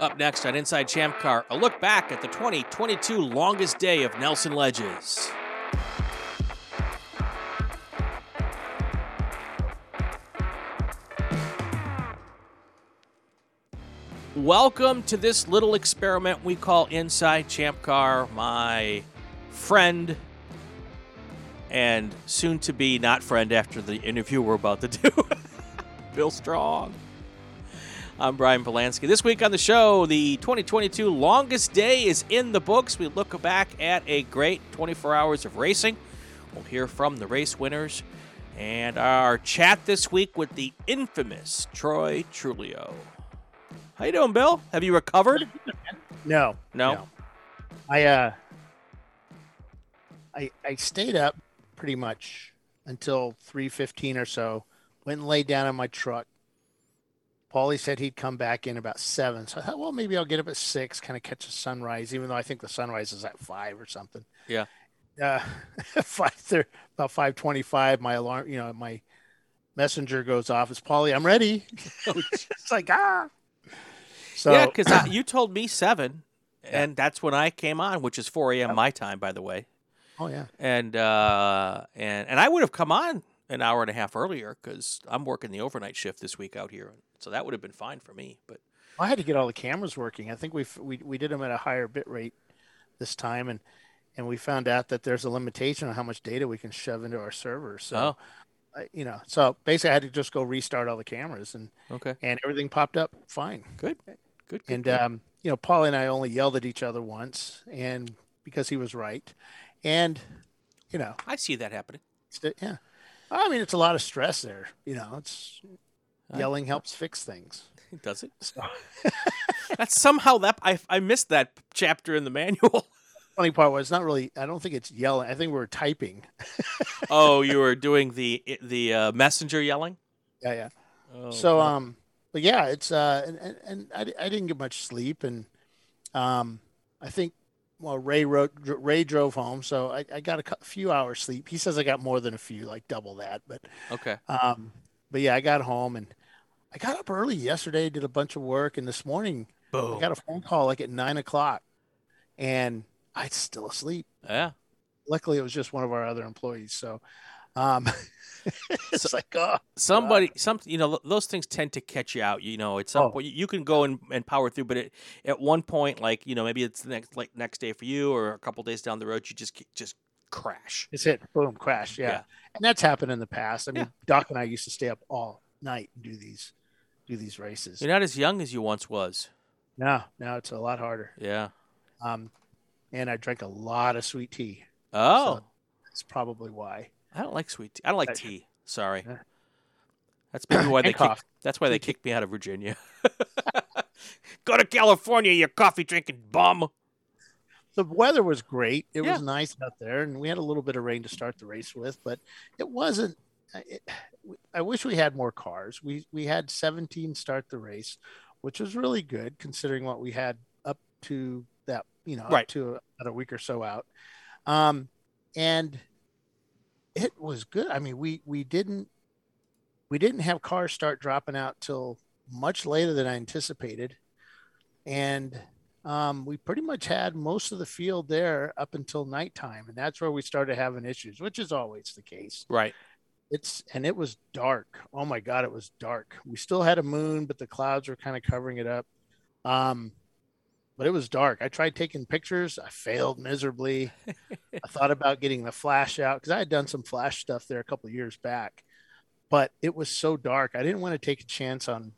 Up next on Inside Champ Car, a look back at the 2022 longest day of Nelson Ledges. Welcome to this little experiment we call Inside Champ Car. My friend and soon to be not friend after the interview we're about to do, Bill Strong. I'm Brian Polanski. This week on the show, the 2022 longest day is in the books. We look back at a great 24 hours of racing. We'll hear from the race winners and our chat this week with the infamous Troy Truglio. How you doing, Bill? Have you recovered? No, No. I uh, I I stayed up pretty much until three fifteen or so. Went and laid down in my truck. Paulie said he'd come back in about seven, so I thought, well, maybe I'll get up at six, kind of catch the sunrise, even though I think the sunrise is at five or something. Yeah. Uh, five about five twenty-five. My alarm, you know, my messenger goes off. It's Paulie. I'm ready. it's like ah. So yeah, because you told me seven, and that's when I came on, which is 4 a.m. my time, by the way. oh yeah. And uh, and and I would have come on an hour and a half earlier because I'm working the overnight shift this week out here, so that would have been fine for me. But I had to get all the cameras working. I think we we we did them at a higher bit rate this time, and and we found out that there's a limitation on how much data we can shove into our servers. So, oh, I- you know, so basically, I had to just go restart all the cameras, and okay, and everything popped up fine. good, good, good. And good. um, you know, Paul and I only yelled at each other once, and because he was right, and you know, I see that happening. yeah, I mean, it's a lot of stress there. You know, it's yelling helps fix things. Does it? So. That's somehow that I I missed that chapter in the manual. Funny part was not really. I don't think it's yelling. I think we were typing. oh, you were doing the the uh, messenger yelling. Yeah, yeah. Oh, so um but yeah it's uh and, and, and I, I didn't get much sleep and um i think well ray wrote ray drove home so i, I got a few hours sleep. He says i got more than a few like double that but okay, um but yeah i got home and i got up early yesterday did a bunch of work and this morning boom. i got a phone call like at nine o'clock and i was still asleep. Yeah, luckily it was just one of our other employees so um it's like oh somebody some you know those things tend to catch you out you know at some Oh. point you can go and, and power through but it, at one point like you know maybe it's the next like next day for you or a couple days down the road you just just crash It's it. Boom, crash. Yeah. Yeah. And that's happened in the past. I mean, Yeah. Doc and I used to stay up all night and do these do these races. you're not as young as you once was No, now it's a lot harder. yeah Um and I drank a lot of sweet tea. oh That's probably why. I don't like sweet tea i don't like tea sorry that's maybe why they And kick, that's why they kicked me out of virginia go to california you coffee drinking bum The weather was great. It Yeah. was nice out there and we had a little bit of rain to start the race with, but it wasn't it, I wish we had more cars. We we had 17 start the race, which was really good considering what we had up to that, you know, Right. up to about a week or so out. Um, and it was good. I mean, we we didn't we didn't have cars start dropping out till much later than I anticipated, and um, we pretty much had most of the field there up until nighttime, and that's where we started having issues, which is always the case. right It's and it was dark. Oh my god, it was dark. We still had a moon, but the clouds were kind of covering it up. Um, but it was dark. I tried taking pictures. I failed miserably. I thought about getting the flash out because I had done some flash stuff there a couple of years back, but it was so dark. I didn't want to take a chance on,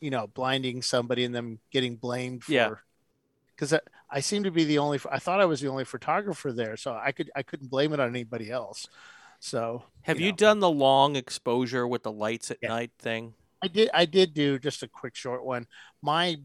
you know, blinding somebody and them getting blamed for. Yeah. Because I, I seem to be the only. I thought I was the only photographer there, so I could I couldn't blame it on anybody else. So have you you done the long exposure with the lights at Yeah. night thing I did I did do just a quick short one. My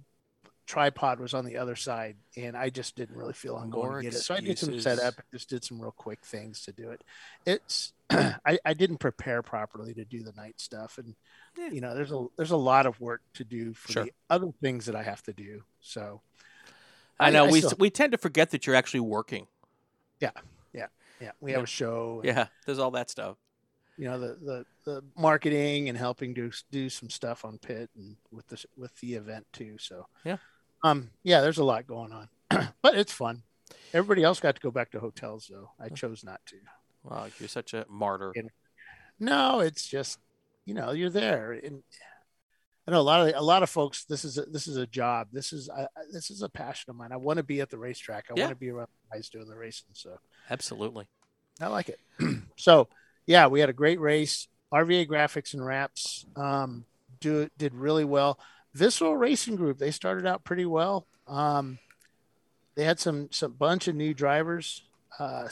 tripod was on the other side and I just didn't really feel on going to get it. So I did some setup, just did some real quick things to do it. It's I, I didn't prepare properly to do the night stuff and Yeah. you know there's a there's a lot of work to do for Sure. the other things that I have to do. So i I- know I we still- we tend to forget that you're actually working yeah, yeah, yeah. we have a show and yeah there's all that stuff you know the, the the marketing and helping to do some stuff on pit and with the with the event too. So Yeah. Um, yeah, there's a lot going on, but it's fun. Everybody else got to go back to hotels, though. I chose not to. Wow, you're such a martyr. No, it's just you know you're there, and I know a lot of a lot of folks. This is a, this is a job. This is I, this is a passion of mine. I want to be at the racetrack. I Yeah. want to be around guys doing the racing. So Absolutely. I like it. so yeah, we had a great race. RVA Graphics and Wraps um, do did really well. Visceral Racing Group they started out pretty well. Um, they had some some bunch of new drivers. Uh,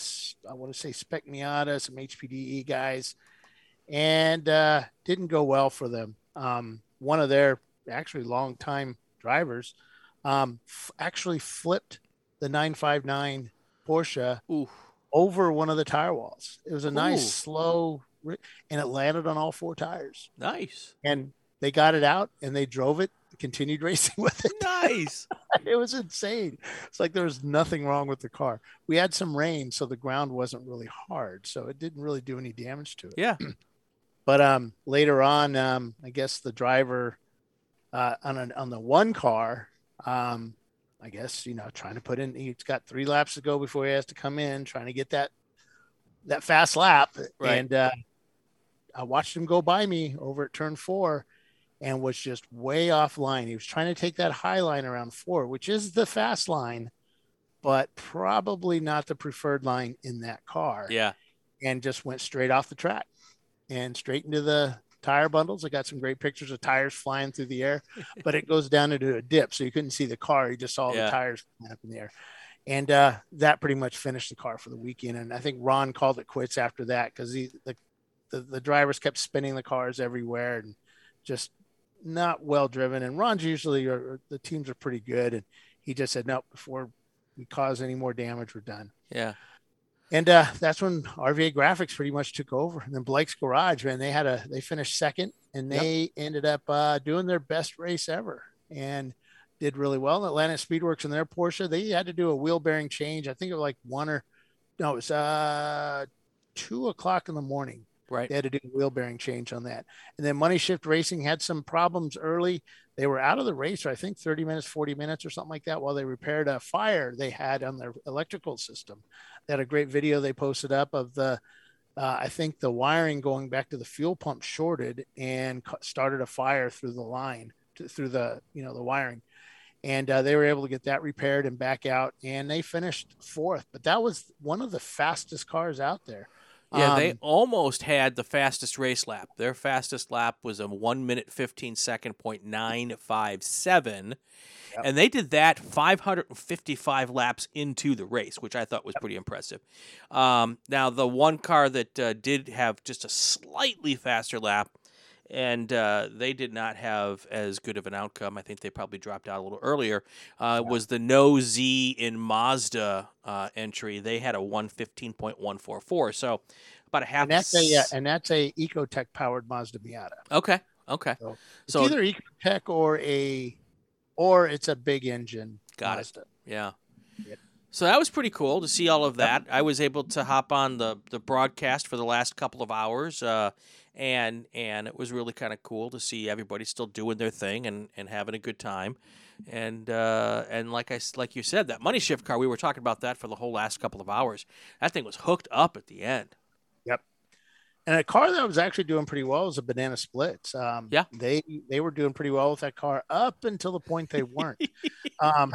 I want to say Spec Miata, some HPDE guys, and uh, didn't go well for them. Um, one of their actually longtime drivers um, f- actually flipped the 959 Porsche Ooh. over one of the tire walls. It was a nice Ooh. slow, and it landed on all four tires. Nice. And they got it out and they drove it, continued racing with it. Nice. It was insane. It's like there was nothing wrong with the car. We had some rain, so the ground wasn't really hard, so it didn't really do any damage to it. Yeah. But um, later on, um, I guess the driver uh, on an, on the one car, um, I guess you know, trying to put in. He's got three laps to go before he has to come in, trying to get that that fast lap. Right. And uh, I watched him go by me over at turn four, and was just way offline. He was trying to take that high line around four, which is the fast line, but probably not the preferred line in that car Yeah. and just went straight off the track and straight into the tire bundles. I got some great pictures of tires flying through the air, but it goes down into a dip, so you couldn't see the car. You just saw Yeah. the tires flying up in the air. And uh, that pretty much finished the car for the weekend. And I think Ron called it quits after that because the, the the drivers kept spinning the cars everywhere and just not well driven. And Ron's usually or the teams are pretty good, and he just said no before we cause any more damage, we're done. Yeah. And uh, that's when RVA Graphics pretty much took over. And then Blake's Garage, man, they had a they finished second, and Yep. they ended up uh, doing their best race ever, and did really well. Atlanta Speedworks and their Porsche, they had to do a wheel bearing change. I think it was like one or no, it was uh two o'clock in the morning. Right. They had to do a wheel bearing change on that. And then Money Shift Racing had some problems early. They were out of the race for I think 30 minutes, 40 minutes or something like that while they repaired a fire they had on their electrical system. They had a great video they posted up of the uh, I think the wiring going back to the fuel pump shorted and started a fire through the line to, through the you know the wiring and uh, they were able to get that repaired and back out and they finished fourth but that was one of the fastest cars out there Yeah, they Um, almost had the fastest race lap. Their fastest lap was a one minute fifteen second point nine five seven, Yep. and they did that five hundred and fifty five laps into the race, which I thought was pretty impressive. Um, now the one car that uh, did have just a slightly faster lap. And uh, they did not have as good of an outcome. I think they probably dropped out a little earlier. Uh, Was the No Z in Mazda uh, entry? They had a one fifteen point one four four. So about a half. and that's a uh, and that's a Ecotec powered mazda miata Okay. Okay. So, So either Ecotec or a or it's a big engine Got it. mazda. yeah. Yep. So that was pretty cool to see all of that. I was able to hop on the the broadcast for the last couple of hours, uh, and and it was really kind of cool to see everybody still doing their thing and, and having a good time. And uh, and like I like you said, that money shift car, we were talking about that for the whole last couple of hours. That thing was hooked up at the end. Yep. And a car that was actually doing pretty well was a Banana Splits. Um, Yeah. they they were doing pretty well with that car up until the point they weren't. um,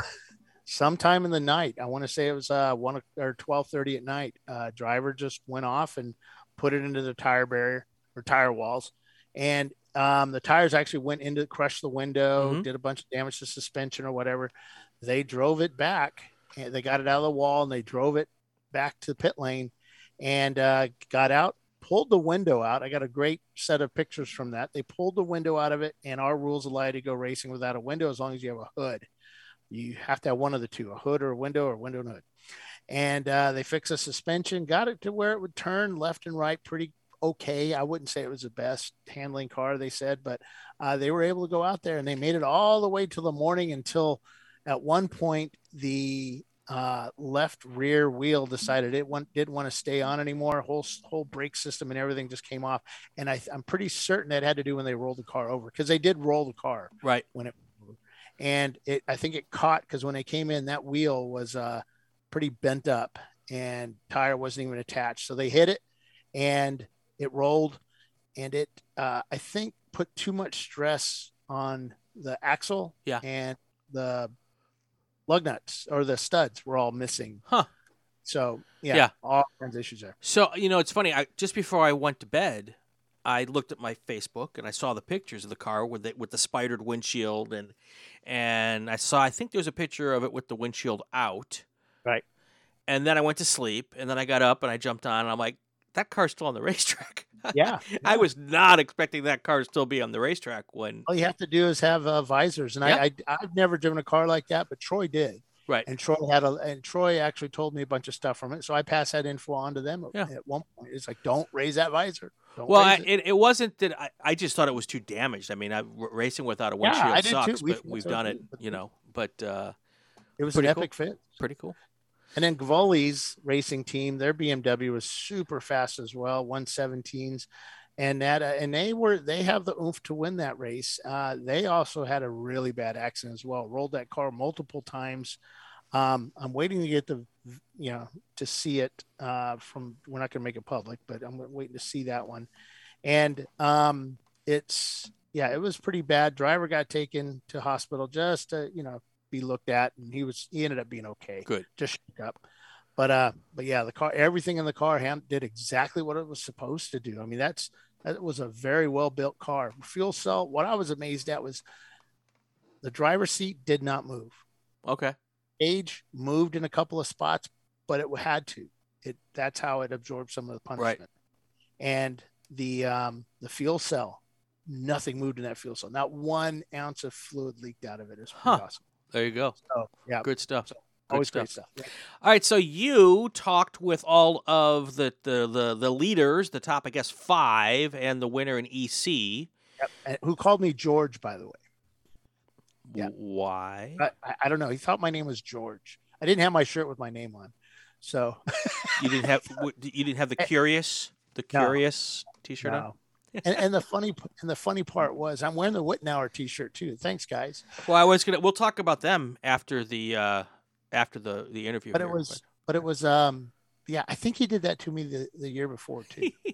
sometime in the night, I want to say it was uh, one or twelve thirty at night. Uh, driver just went off and put it into the tire barrier or tire walls, and um, the tires actually went into crushed the window, Mhm. did a bunch of damage to suspension or whatever. They drove it back, and they got it out of the wall, and they drove it back to the pit lane, and uh, got out pulled the window out. I got a great set of pictures from that. They pulled the window out of it, and our rules allow you to go racing without a window as long as you have a hood. You have to have one of the two, a hood or a window or window and hood. And uh, they fixed the suspension, got it to where it would turn left and right pretty okay. I wouldn't say it was the best handling car, they said, but uh, they were able to go out there and they made it all the way till the morning until at one point the uh, left rear wheel decided it want, didn't want to stay on anymore. Whole whole brake system and everything just came off. And I, I'm pretty certain that had to do when they rolled the car over because they did roll the car Right. when it. and it I think it caught because when they came in, that wheel was uh, pretty bent up, and tire wasn't even attached. So they hit it, and it rolled, and it uh, I think put too much stress on the axle, Yeah. and the lug nuts or the studs were all missing. Huh. So yeah, Yeah. all kinds of issues there. So you know, it's funny. I just before I went to bed, I looked at my Facebook and I saw the pictures of the car with the, with the spidered windshield and and I saw I think there was a picture of it with the windshield out. Right. And then I went to sleep and then I got up and I jumped on and I'm like, that car's still on the racetrack. Yeah, I was not expecting that car to still be on the racetrack when all you have to do is have uh, visors, and Yeah. I, I I've never driven a car like that, but Troy did. Right. And Troy had a and Troy actually told me a bunch of stuff from it, so I passed that info on to them. Yeah. At one point, it's like, don't raise that visor. Don't Well, I, it. it, wasn't that I, I just thought it was too damaged. I mean, I, racing without a windshield too. sucks, We- but we've done it, you know. But uh, it was an cool. epic fit. pretty cool. And then Gavoli's racing team, their BMW was super fast as well, 117s. And that, uh, and they were, they have the oomph to win that race. Uh, they also had a really bad accident as well, rolled that car multiple times. Um, I'm waiting to get the, you know, to see it uh, from, we're not going to make it public, but I'm waiting to see that one. And um, it's, yeah, it was pretty bad. Driver got taken to hospital just to, you know, be looked at, and he was, he ended up being okay Good. just shook up. But uh, but yeah, the car, everything in the car hand did exactly what it was supposed to do. I mean, that's that was a very well built car. Fuel cell. What I was amazed at was the driver's seat did not move. Okay. Age moved in a couple of spots, but it had to. It that's how it absorbed some of the punishment. Right. And the um, the fuel cell, nothing moved in that fuel cell. Not one ounce of fluid leaked out of it. It's Huh. awesome. There you go. So yeah, Good stuff. Good always stuff. great stuff. Yeah. All right, so you talked with all of the, the the the leaders, the top, I guess, five, and the winner in EC. Yep. And who called me George, by the way? Yeah. Why? I, I- don't know. He thought my name was George. I didn't have my shirt with my name on, so You didn't have you didn't have the eh. curious the No. curious T-shirt on. No. and, and the funny and the funny part was I'm wearing the Wittenauer T-shirt too. Thanks, guys. Well, I was gonna. We'll talk about them after the uh after the the interview. But it was, but it was, um, yeah. I think he did that to me the, the year before too.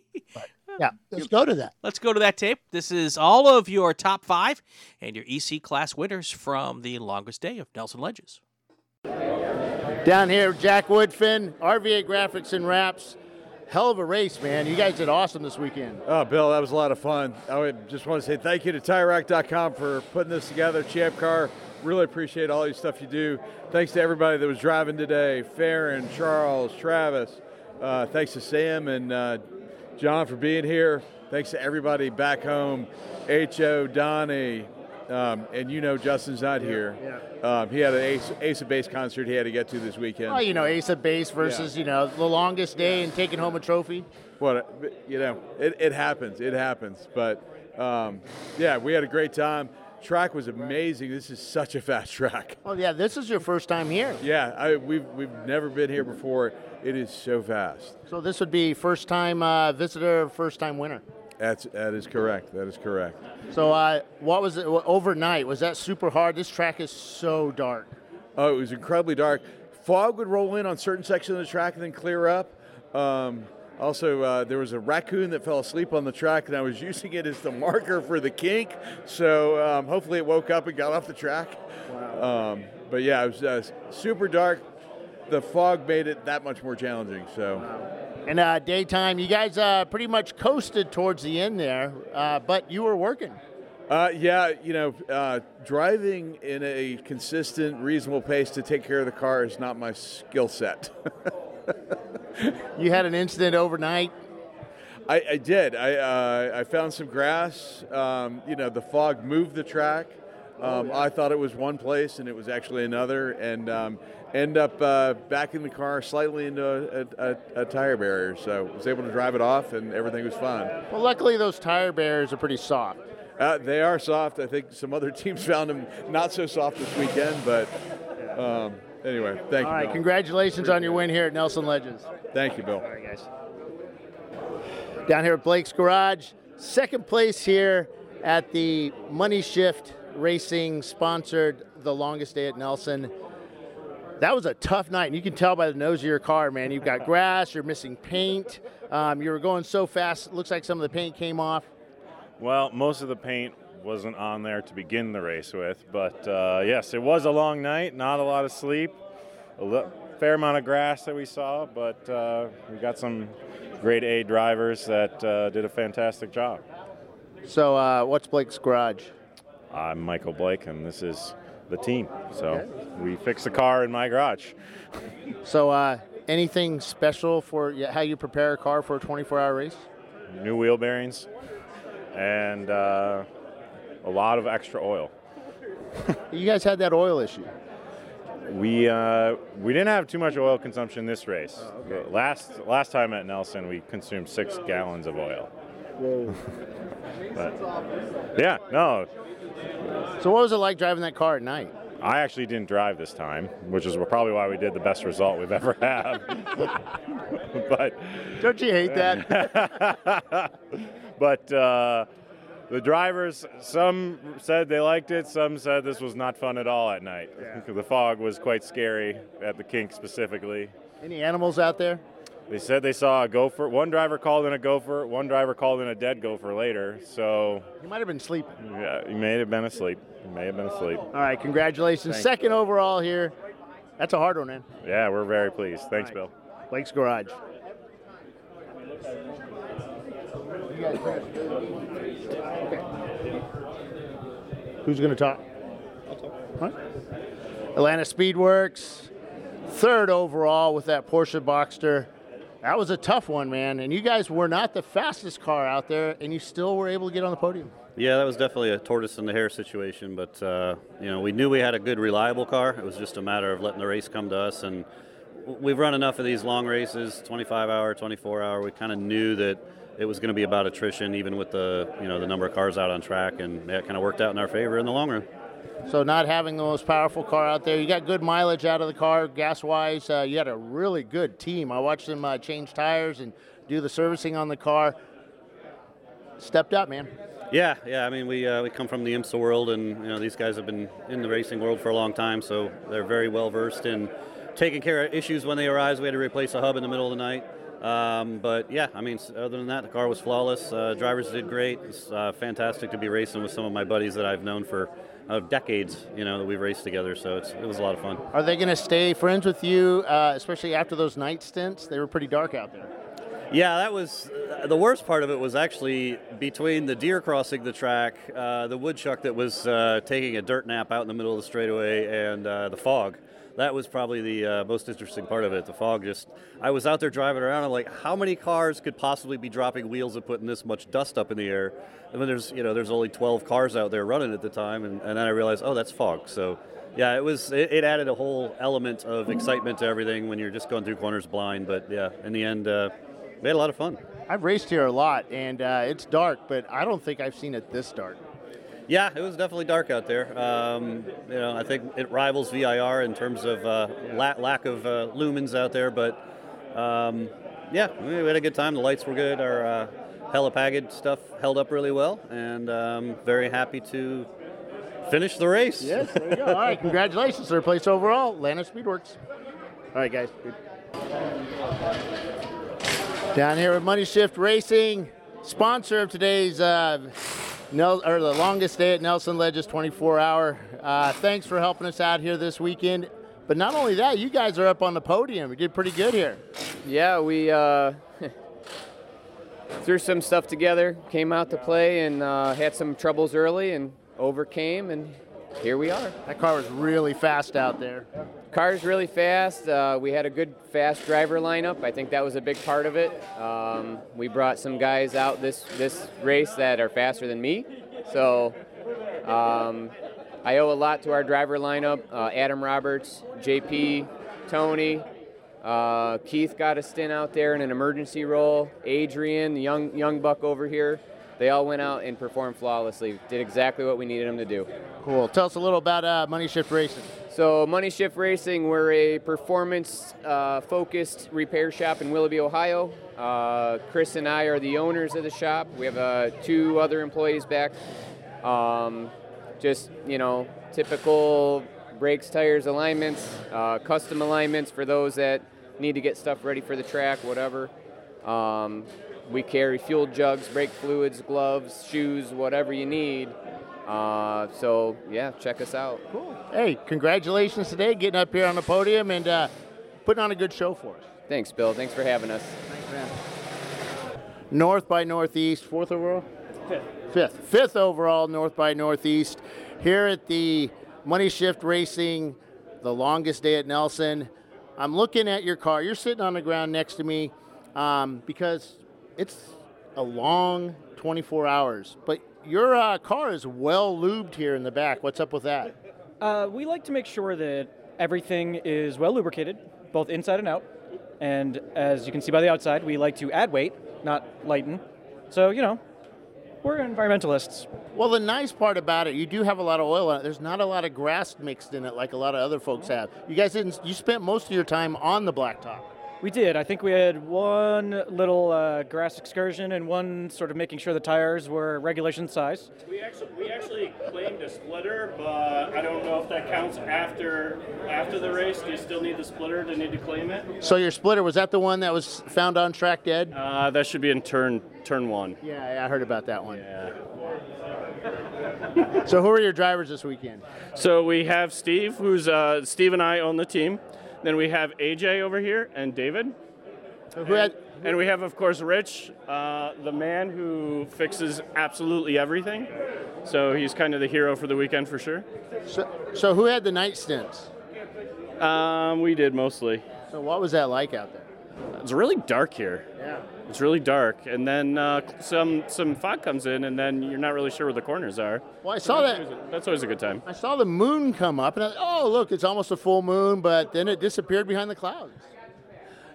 Yeah, let's go to that. Let's go to that tape. This is all of your top five and your EC class winners from the longest day of Nelson Ledges. Down here, Jack Woodfin, RVA Graphics and Wraps. Hell of a race, man. You guys did awesome this weekend. Oh, Bill, that was a lot of fun. I just want to say thank you to TireRack.com for putting this together. Champ Car, really appreciate all your stuff you do. Thanks to everybody that was driving today Farron, Charles, Travis. Uh, thanks to Sam and uh, John for being here. Thanks to everybody back home, H.O., Donnie, um, and you know Justin's not here. Um, he had an Ace, Ace of Base concert he had to get to this weekend. Oh, you know, Ace of Base versus you know the longest day and taking home a trophy. what you know it, it happens it happens. But um, yeah we had a great time. Track was amazing. This is such a fast track. Oh yeah, this is your first time here, yeah I, we've, we've never been here before. It is so fast. So this would be first time uh, visitor, first time winner. That's that is correct that is correct So, uh, what was it overnight? Was that super hard? This track is so dark. oh it was incredibly dark fog would roll in on certain sections of the track and then clear up um, also, uh, there was a raccoon that fell asleep on the track, and I was using it as the marker for the kink. So um, hopefully, it woke up and got off the track. Um, but yeah, it was uh, super dark. The fog made it that much more challenging. So And uh, daytime, you guys uh, pretty much coasted towards the end there, uh, but you were working. Uh, yeah, you know, uh, driving in a consistent, reasonable pace to take care of the car is not my skill set. You had an incident overnight. I, I did. I, uh, I found some grass. Um, you know, the fog moved the track. Um, I thought it was one place, and it was actually another, and um, end up uh, backing the car slightly into a, a, a tire barrier. So I was able to drive it off, and everything was fine. Well, luckily those tire barriers are pretty soft. Uh, they are soft. I think some other teams found them not so soft this weekend, but um, anyway, thank All you. right, Bill. congratulations on your win here at Nelson Ledges. Thank you, Bill. All right, guys. Down here at Blake's Garage, second place here at the Money Shift Racing sponsored the longest day at Nelson. That was a tough night, and you can tell by the nose of your car, man. You've got grass, you're missing paint. Um, you were going so fast, it looks like some of the paint came off. Well, most of the paint wasn't on there to begin the race with, but uh, yes, it was a long night, not a lot of sleep, a fair amount of grass that we saw, but uh, we got some grade A drivers that uh, did a fantastic job. So, uh, what's Blake's garage? I'm Michael Blake, and this is the team. So we fix the car in my garage. So, uh, anything special for how you prepare a car for a 24-hour race? New wheel bearings and uh, a lot of extra oil. You guys had that oil issue. We uh, we didn't have too much oil consumption this race. Last last time at Nelson, we consumed six gallons of oil. But yeah, no, So, what was it like driving that car at night? I actually didn't drive this time, which is probably why we did the best result we've ever had. but Don't you hate that? but uh, the drivers, some said they liked it, some said this was not fun at all at night. The fog was quite scary at the kink specifically. Any animals out there? They said they saw a gopher. One driver called in a gopher. One driver called in a dead gopher later. So You might have been sleeping. yeah, he may have been asleep. He may have been asleep. All right, congratulations. Thank Second overall here. That's a hard one, man. Yeah, we're very pleased. Thanks, Bill. Blake's Garage. Who's going to talk? Huh? Atlanta Speedworks, third overall with that Porsche Boxster. That was a tough one, man. And you guys were not the fastest car out there, and you still were able to get on the podium. Yeah, that was definitely a tortoise and the hare situation, but uh, you know we knew we had a good, reliable car. It was just a matter of letting the race come to us, and we've run enough of these long races, 25 hour, 24 hour. We kind of knew that it was going to be about attrition, even with the you know the number of cars out on track, and that kind of worked out in our favor in the long run. So not having the most powerful car out there, you got good mileage out of the car, gas-wise. Uh, you had a really good team. I watched them uh, change tires and do the servicing on the car. Stepped up, man. Yeah, yeah. I mean, we uh, we come from the IMSA world, and you know these guys have been in the racing world for a long time, so they're very well versed in taking care of issues when they arise. We had to replace a hub in the middle of the night, um, but yeah, I mean, other than that, the car was flawless. Uh, drivers did great. It's uh, fantastic to be racing with some of my buddies that I've known for uh, decades. You know that we've raced together, so it's, it was a lot of fun. Are they going to stay friends with you, uh, especially after those night stints? They were pretty dark out there. Yeah, that was the worst part of it. Was actually between the deer crossing the track, uh, the woodchuck that was uh, taking a dirt nap out in the middle of the straightaway, and uh, the fog. That was probably the uh, most interesting part of it. The fog just. I was out there driving around. I'm like, how many cars could possibly be dropping wheels and putting this much dust up in the air? And then there's you know there's only 12 cars out there running at the time, and, and then I realized, oh, that's fog. So. Yeah, it was. It, it added a whole element of excitement to everything when you're just going through corners blind. But yeah, in the end, uh, we had a lot of fun. I've raced here a lot, and uh, it's dark, but I don't think I've seen it this dark. Yeah, it was definitely dark out there. Um, you know, I think it rivals VIR in terms of uh, la- lack of uh, lumens out there, but um, yeah, we had a good time. The lights were good. Our uh, Hella Pagid stuff held up really well, and um, very happy to finish the race. Yes, there you go. All right, congratulations, third place overall, Atlanta Speedworks. All right, guys. Down here with Money Shift Racing, sponsor of today's uh, Nel- or the longest day at Nelson Ledges 24 hour. Uh, thanks for helping us out here this weekend. But not only that, you guys are up on the podium. You did pretty good here. Yeah, we uh, threw some stuff together, came out to play, and uh, had some troubles early, and overcame, and here we are. That car was really fast out there. Car's really fast. Uh, we had a good fast driver lineup. I think that was a big part of it. Um, we brought some guys out this this race that are faster than me, so um, I owe a lot to our driver lineup. Uh, Adam Roberts, JP, Tony. Uh, Keith got a stint out there in an emergency role. Adrian, the young young buck over here, they all went out and performed flawlessly. Did exactly what we needed them to do. Cool. Tell us a little about uh, Money Shift Racing. So, Money Shift Racing, we're a performance uh, focused repair shop in Willoughby, Ohio. Uh, Chris and I are the owners of the shop. We have uh, two other employees back. Um, just, you know, typical brakes, tires, alignments, uh, custom alignments for those that need to get stuff ready for the track, whatever. Um, we carry fuel jugs, brake fluids, gloves, shoes, whatever you need. Uh, so yeah, check us out. Cool. Hey, congratulations today, getting up here on the podium and uh, putting on a good show for us. Thanks, Bill. Thanks for having us. Thanks, man. North by Northeast, fourth overall? Fifth. Fifth. Fifth overall, North by Northeast. Here at the Money Shift Racing, the longest day at Nelson. I'm looking at your car. You're sitting on the ground next to me um, because it's a long 24 hours. But your uh, car is well lubed here in the back. What's up with that? Uh, we like to make sure that everything is well lubricated, both inside and out. And as you can see by the outside, we like to add weight, not lighten. So, you know, we're environmentalists. Well, the nice part about it, you do have a lot of oil on it. There's not a lot of grass mixed in it like a lot of other folks have. You guys didn't. You spent most of your time on the blacktop. We did. I think we had one little uh, grass excursion and one sort of making sure the tires were regulation size. We actually we actually claimed a splitter, but I don't know if that counts after after the race. Do you still need the splitter to need to claim it? So your splitter was that the one that was found on track dead? Uh, that should be in turn turn one. Yeah, yeah I heard about that one. Yeah. so who are your drivers this weekend? So we have Steve, who's uh, Steve and I own the team. Then we have AJ over here and David. Who had, and we have, of course, Rich, uh, the man who fixes absolutely everything. So he's kind of the hero for the weekend for sure. So, so who had the night stints? Um, we did mostly. So what was that like out there? It's really dark here. Yeah. It's really dark, and then uh, some some fog comes in, and then you're not really sure where the corners are. Well, I saw that's that. Always a, that's always a good time. I saw the moon come up, and I, oh look, it's almost a full moon, but then it disappeared behind the clouds.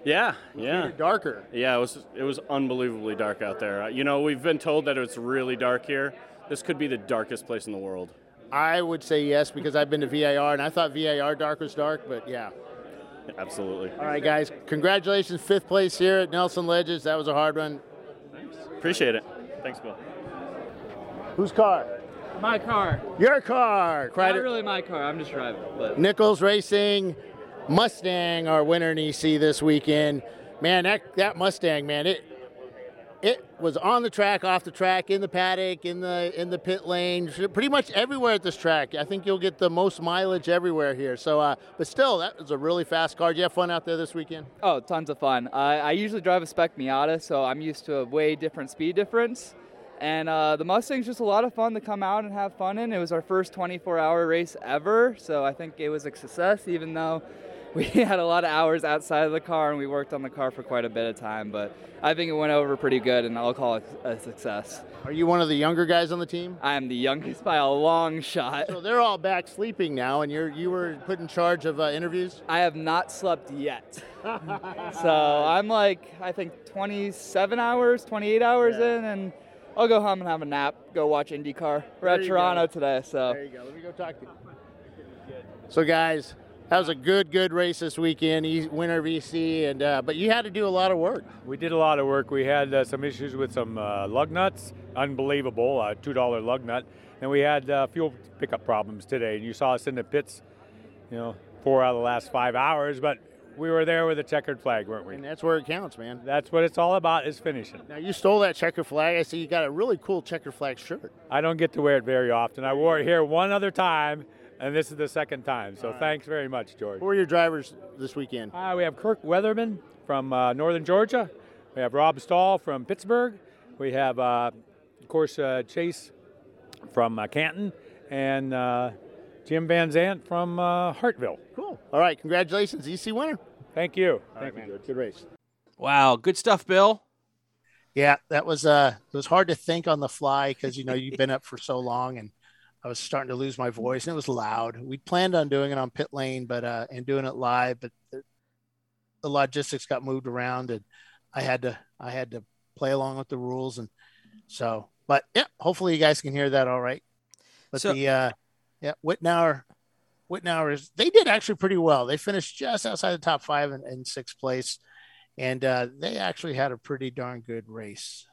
Yeah, yeah. Darker. Yeah, it was it was unbelievably dark out there. You know, we've been told that it's really dark here. This could be the darkest place in the world. I would say yes because I've been to VAR and I thought VAR dark was dark, but yeah. Absolutely. All right, guys. Congratulations, fifth place here at Nelson Ledges. That was a hard run. Thanks. Appreciate it. Thanks, Bill. Whose car? My car. Your car. Not really my car. I'm just driving. But Nichols Racing Mustang, our winner in EC this weekend. Man, that that Mustang, man, it it was on the track, off the track, in the paddock, in the in the pit lane, pretty much everywhere at this track. I think you'll get the most mileage everywhere here. So, uh, but still, that was a really fast car. Did you have fun out there this weekend? Oh, tons of fun. I usually drive a spec Miata, so I'm used to a way different speed difference. And uh, the Mustang's just a lot of fun to come out and have fun in. It was our first 24-hour race ever, so I think it was a success, even though we had a lot of hours outside of the car and we worked on the car for quite a bit of time. But I think it went over pretty good, and I'll call it a success. Are you one of the younger guys on the team? I am the youngest by a long shot. So they're all back sleeping now, and you're you were put in charge of uh, interviews. I have not slept yet. so I'm like I think 27 hours, 28 hours yeah. in, and I'll go home and have a nap. Go watch IndyCar. We're there at Toronto go. today, so. There you go. Let me go talk to you. So guys, that was a good, good race this weekend, He, winner VC, and uh, but you had to do a lot of work. We did a lot of work. We had uh, some issues with some uh, lug nuts, unbelievable, uh, two dollar lug nut, and we had uh, fuel pickup problems today. And you saw us in the pits, you know, four out of the last five hours, but we were there with a checkered flag, weren't we? And that's where it counts, man. That's what it's all about is finishing. Now you stole that checkered flag. I see you got a really cool checkered flag shirt. I don't get to wear it very often. I wore it here one other time and this is the second time. So right. thanks very much, George. Who are your drivers this weekend? Uh, we have Kirk Weatherman from uh, Northern Georgia. We have Rob Stahl from Pittsburgh. We have, uh, of course, uh, Chase from uh, Canton, and uh, Jim Van Zant from Hartville. Cool. All right. Congratulations, EC winner. Thank you. All Thank right, you, George. Good race. Wow, good stuff, Bill. Yeah, that was uh, it was hard to think on the fly because you know you've been up for so long and I was starting to lose my voice and it was loud. We planned on doing it on pit lane, but uh, and doing it live, but the, the, logistics got moved around and I had to I had to play along with the rules and so. But yeah, hopefully you guys can hear that all right. But so, the uh, yeah Wittenauer Wittenauer is they did actually pretty well. They finished just outside the top five in, in sixth place, and uh, they actually had a pretty darn good race.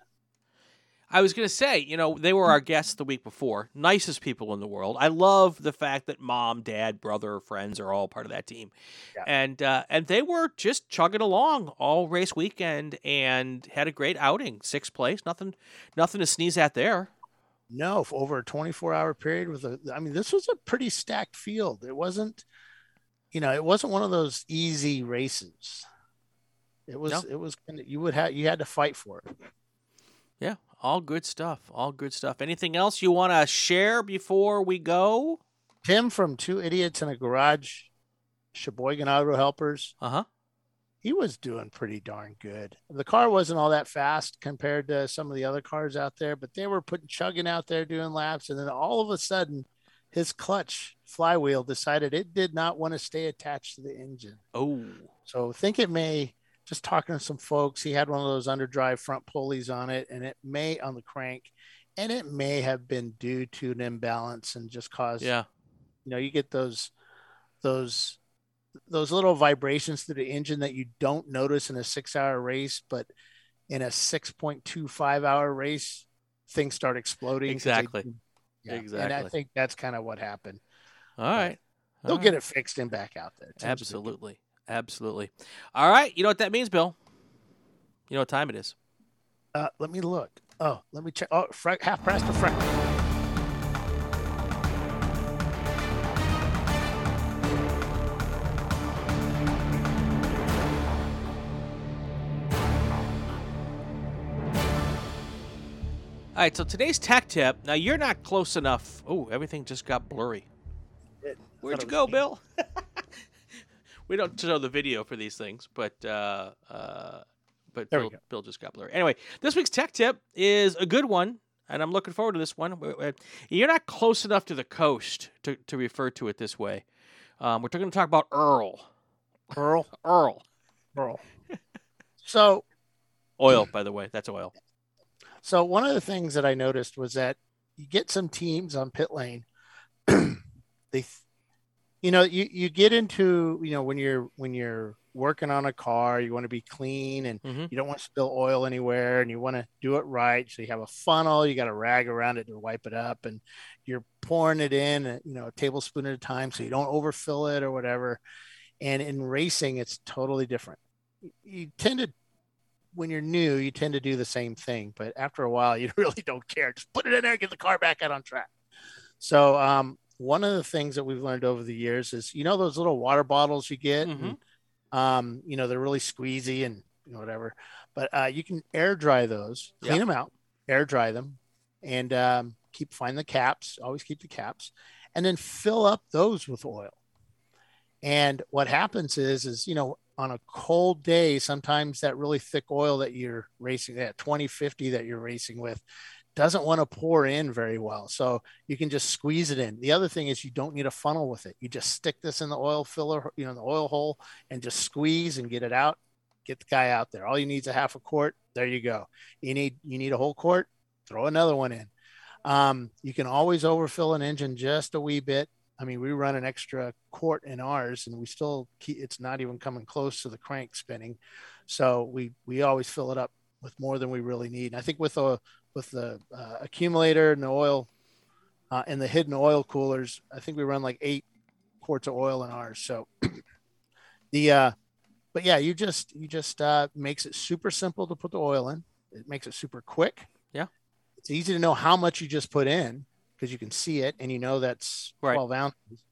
I was going to say, you know, they were our guests the week before. Nicest people in the world. I love the fact that mom, dad, brother, friends are all part of that team, Yeah. and uh, and they were just chugging along all race weekend and had a great outing. Sixth place, nothing, nothing to sneeze at there. No, for over a 24 hour period with a, I mean, this was a pretty stacked field. It wasn't, you know, it wasn't one of those easy races. It was, No. it was, you would have, you had to fight for it. Yeah, all good stuff. All good stuff. Anything else you want to share before we go? Tim from Two Idiots in a Garage, Sheboygan Auto Helpers, Uh huh. he was doing pretty darn good. The car wasn't all that fast compared to some of the other cars out there, but they were putting chugging out there doing laps. And then all of a sudden, his clutch flywheel decided it did not want to stay attached to the engine. Oh, So think it may just talking to some folks. He had one of those underdrive front pulleys on it, and it may on the crank, and it may have been due to an imbalance and just caused. yeah. You know, you get those those those little vibrations through the engine that you don't notice in a six hour race, but in a six point two five hour race, things start exploding. 'cause they- Exactly. And I think that's kind of what happened. All right. They'll get it fixed and back out there. Absolutely. Absolutely. All right. You know what that means, Bill? You know what time it is? Uh, let me look. Oh, let me check. Oh, Frank, half past to Frank. All right. So today's tech tip. Now you're not close enough. Oh, everything just got blurry. Where'd you go, me. Bill? we don't show the video for these things, but uh, uh, but Bill. Bill just got blurry. Anyway, this week's tech tip is a good one, and I'm looking forward to this one. You're not close enough to the coast to, to refer to it this way. Um, we're going to talk about Earl. Earl. Earl. Earl. So, Oil, by the way. That's oil. so one of the things that I noticed was that you get some teams on pit lane. they, you know, you you get into you know when you're when you're working on a car, you want to be clean and Mhm. you don't want to spill oil anywhere, and you want to do it right. So you have a funnel, you got a rag around it to wipe it up, and you're pouring it in, uh, you know, a tablespoon at a time, so you don't overfill it or whatever. And in racing, it's totally different. You tend to when you're new, you tend to do the same thing, but after a while, you really don't care. Just put it in there, get the car back out on track. So, um, one of the things that we've learned over the years is, you know, those little water bottles you get, and, um, you know, they're really squeezy and you know, whatever, but uh, you can air dry those, clean Yeah. them out, air dry them, and um, keep find the caps. Always keep the caps, and then fill up those with oil. And what happens is, is you know, on a cold day, sometimes that really thick oil that you're racing, that 2050 that you're racing with, doesn't want to pour in very well. So you can just squeeze it in. The other thing is you don't need a funnel with it. You just stick this in the oil filler, you know, the oil hole, and just squeeze and get it out. Get the guy out there. All you need is a half a quart. There you go. You need you need a whole quart. Throw another one in. Um, you can always overfill an engine just a wee bit. I mean, we run an extra quart in ours, and we still keep, it's not even coming close to the crank spinning. So we we always fill it up with more than we really need. And I think with the with the uh, accumulator and the oil uh, and the hidden oil coolers, I think we run like eight quarts of oil in ours. So the uh, but yeah, you just you just uh, makes it super simple to put the oil in. It makes it super quick. Yeah. It's easy to know how much you just put in because you can see it and you know that's Right. 12 ounces.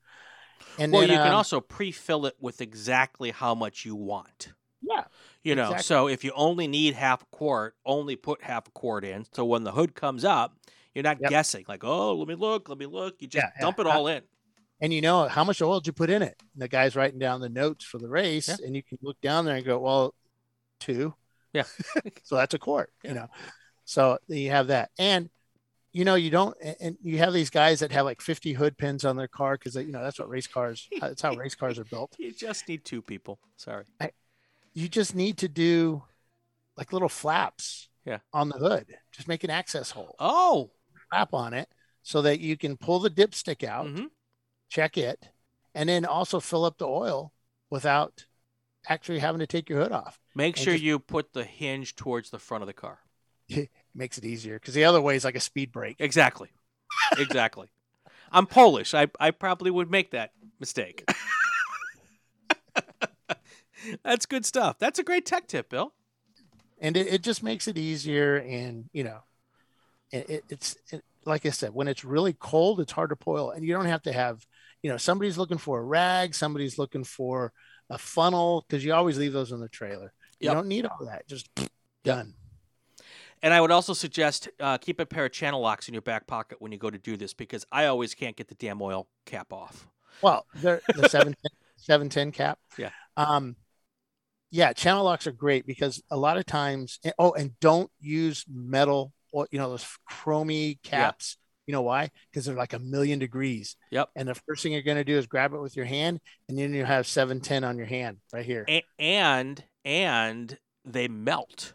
And well, then, you can um, also pre-fill it with exactly how much you want. Yeah, You know, Exactly. so if you only need half a quart, only put half a quart in. So when the hood comes up, you're not Yep. guessing like, oh, let me look, let me look. You just Yeah, dump it Uh, all in. and you know how much oil did you put in it. And the guy's writing down the notes for the race, Yeah. and you can look down there and go, well, two. Yeah. so that's a quart. Yeah. You know, so you have that, and you know you don't, and- you have these guys that have like 50 hood pins on their car because you know that's what race cars. That's how race cars are built. You just need two people. Sorry. You just need to do like little flaps. Yeah. On the hood, just make an access hole. Oh, flap on it so that you can pull the dipstick out, Mhm. check it, and then also fill up the oil without actually having to take your hood off. make sure just- you put the hinge towards the front of the car. It makes it easier because the other way is like a speed brake. Exactly. exactly. I'm Polish. I, I probably would make that mistake. That's good stuff. That's a great tech tip, Bill. and it, it just makes it easier and you know it, it, it's it, like i said when it's really cold it's hard to boil and you don't have to have you know somebody's looking for a rag somebody's looking for a funnel because you always leave those in the trailer you Yep. don't need all that just done And I would also suggest uh, keep a pair of channel locks in your back pocket when you go to do this because I always can't get the damn oil cap off. well the 710 710 cap Yeah. um yeah channel locks are great because a lot of times oh and don't use metal or you know those chromy caps you know why because they're like a million degrees Yep. and the first thing you're going to do is grab it with your hand and then you have 710 on your hand right here A- and and they melt.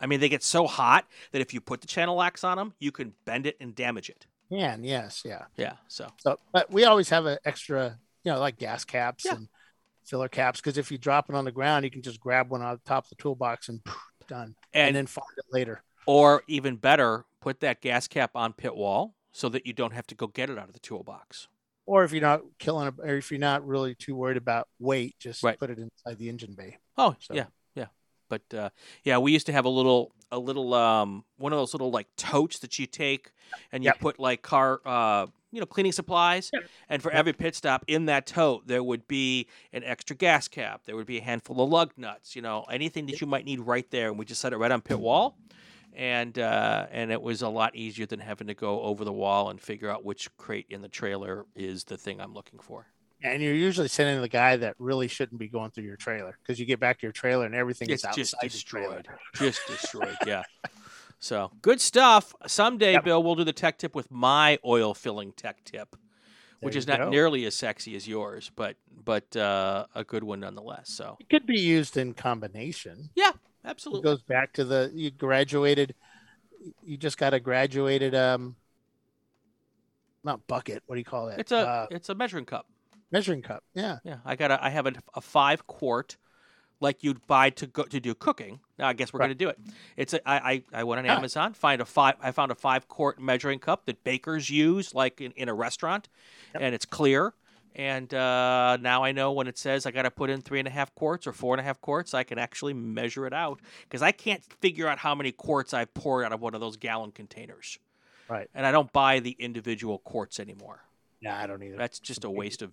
I mean, they get so hot that if you put the channel locks on them, you can bend it and damage it. and yes yeah Yeah. So so but we always have an extra you know like gas caps Yeah. and filler caps because if you drop it on the ground you can just grab one out of the top of the toolbox and done and, and then find it later or even better, put that gas cap on pit wall so that you don't have to go get it out of the toolbox. or if you're not killing it, or if you're not really too worried about weight, just Right. put it inside the engine bay. Oh So- yeah, yeah. But uh, yeah, we used to have a little, a little, um, one of those little like totes that you take and you Yep. put like car, uh, you know, cleaning supplies. And for every pit stop in that tote, there would be an extra gas cap. There would be a handful of lug nuts. You know, anything that you might need right there. And we just set it right on pit wall. And uh, and it was a lot easier than having to go over the wall and figure out which crate in the trailer is the thing I'm looking for. And you're usually sending the guy that really shouldn't be going through your trailer because you get back to your trailer and everything it's is outside just the destroyed. just destroyed. Yeah. So good stuff. Someday, Yep. Bill, we'll do the tech tip with my oil filling tech tip, which There is not go. nearly as sexy as yours, but but uh, a good one nonetheless. So It could be used in combination. yeah, It absolutely. goes back to the you graduated. You just got a graduated um, not bucket. What do you call that? It's a uh, it's a measuring cup. measuring cup. Yeah. Yeah, I got a I have a, a five quart, like you'd buy to go to do cooking. Now I guess we're Right. gonna do it. It's a, I, I I went on Yeah. Amazon, find a five. I found a five quart measuring cup that bakers use, like in, in a restaurant, and it's clear. And uh, now I know when it says I got to put in three and a half quarts or four and a half quarts, I can actually measure it out because I can't figure out how many quarts I've poured out of one of those gallon containers. Right. And I don't buy the individual quarts anymore. Yeah, I don't either. That's just a waste of,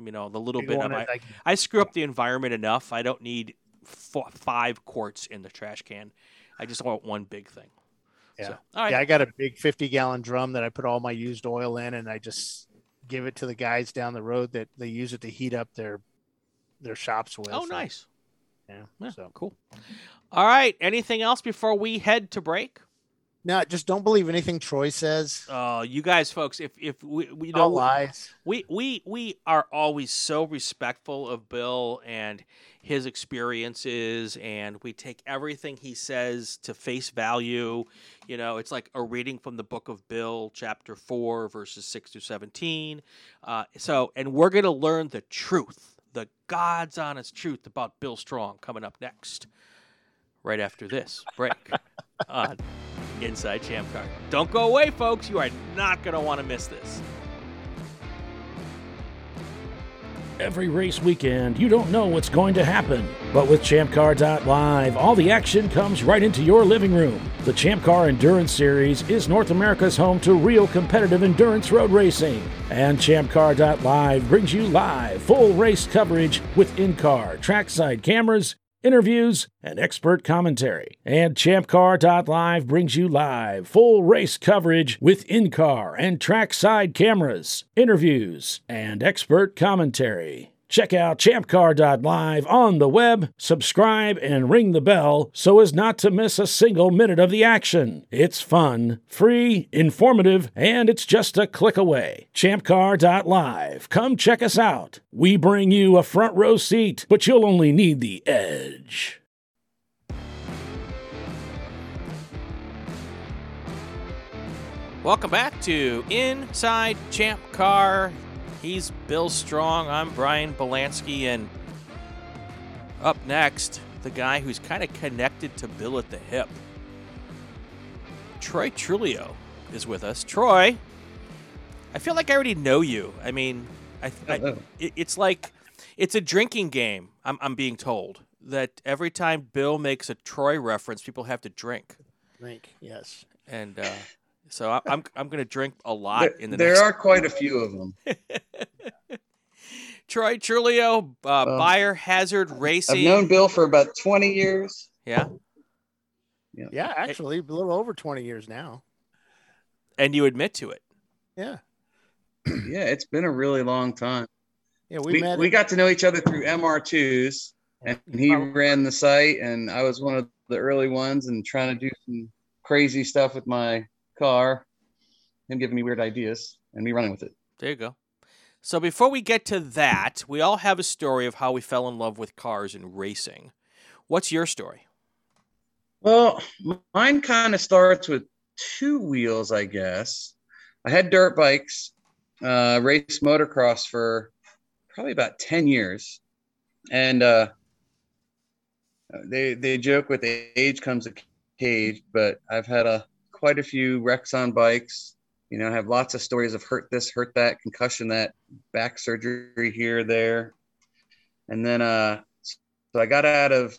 you know, the little You bit of. I, like- I screw up the environment enough. I don't need f- five quarts in the trash can. I just want one big thing. Yeah. So, all right. Yeah, I got a big 50 gallon drum that I put all my used oil in and I just give it to the guys down the road that they use it to heat up their their shops with. oh, nice. Yeah. Yeah, So cool. All right. Anything else before we head to break? No, just don't believe anything Troy says. Uh, you guys, folks, if if we, we you all know lies. we we we are always so respectful of Bill and his experiences, and we take everything he says to face value. You know, it's like a reading from the book of Bill, chapter four, verses six to seventeen. Uh, so, and we're gonna learn the truth, the God's honest truth about Bill Strong, coming up next, right after this break on Inside Champ Car. Don't go away, folks. You are not gonna want to miss this. Every race weekend, you don't know what's going to happen. But with ChampCar.live, all the action comes right into your living room. The Champ Car Endurance Series is North America's home to real competitive endurance road racing. And ChampCar.live brings you live, full race coverage with in car, trackside cameras, interviews, and expert commentary. And ChampCar.live brings you live, full race coverage with in car and trackside cameras, interviews, and expert commentary. Check out champcar.live on the web, subscribe, and ring the bell so as not to miss a single minute of the action. It's fun, free, informative, and it's just a click away. Champcar.live. Come check us out. We bring you a front row seat, but you'll only need the edge. Welcome back to Inside Champ Car. He's Bill Strong. I'm Brian Belansky. And up next, the guy who's kind of connected to Bill at the hip. Troy Truglio is with us. Troy, I feel like I already know you. I mean, I, I it's like it's a drinking game. I'm, I'm being told that every time Bill makes a Troy reference, people have to drink, Drink, yes. and uh, so I, I'm I'm going to drink a lot There, in the there next. are quite a few of them. Troy Truglio, uh, Um, Biohazard Racing. I've known Bill for about 20 years. Yeah, Yeah, actually, a little over 20 years now. and you admit to it. Yeah. Yeah, it's been a really long time. Yeah, we, We, met. we got to know each other through MR2s, and he ran the site, and I was one of the early ones and trying to do some crazy stuff with my car, him giving me weird ideas, and me running with it. There you go. So before we get to that, we all have a story of how we fell in love with cars and racing. What's your story? Well, mine kind of starts with two wheels, I guess. I had dirt bikes, uh, raced motocross for probably about 10 years. And uh, they, they joke with age comes a cage, but I've had a, quite a few wrecks on bikes. You know, I have lots of stories of hurt this, hurt that, concussion that, back surgery here, there. And then, uh, so I got out of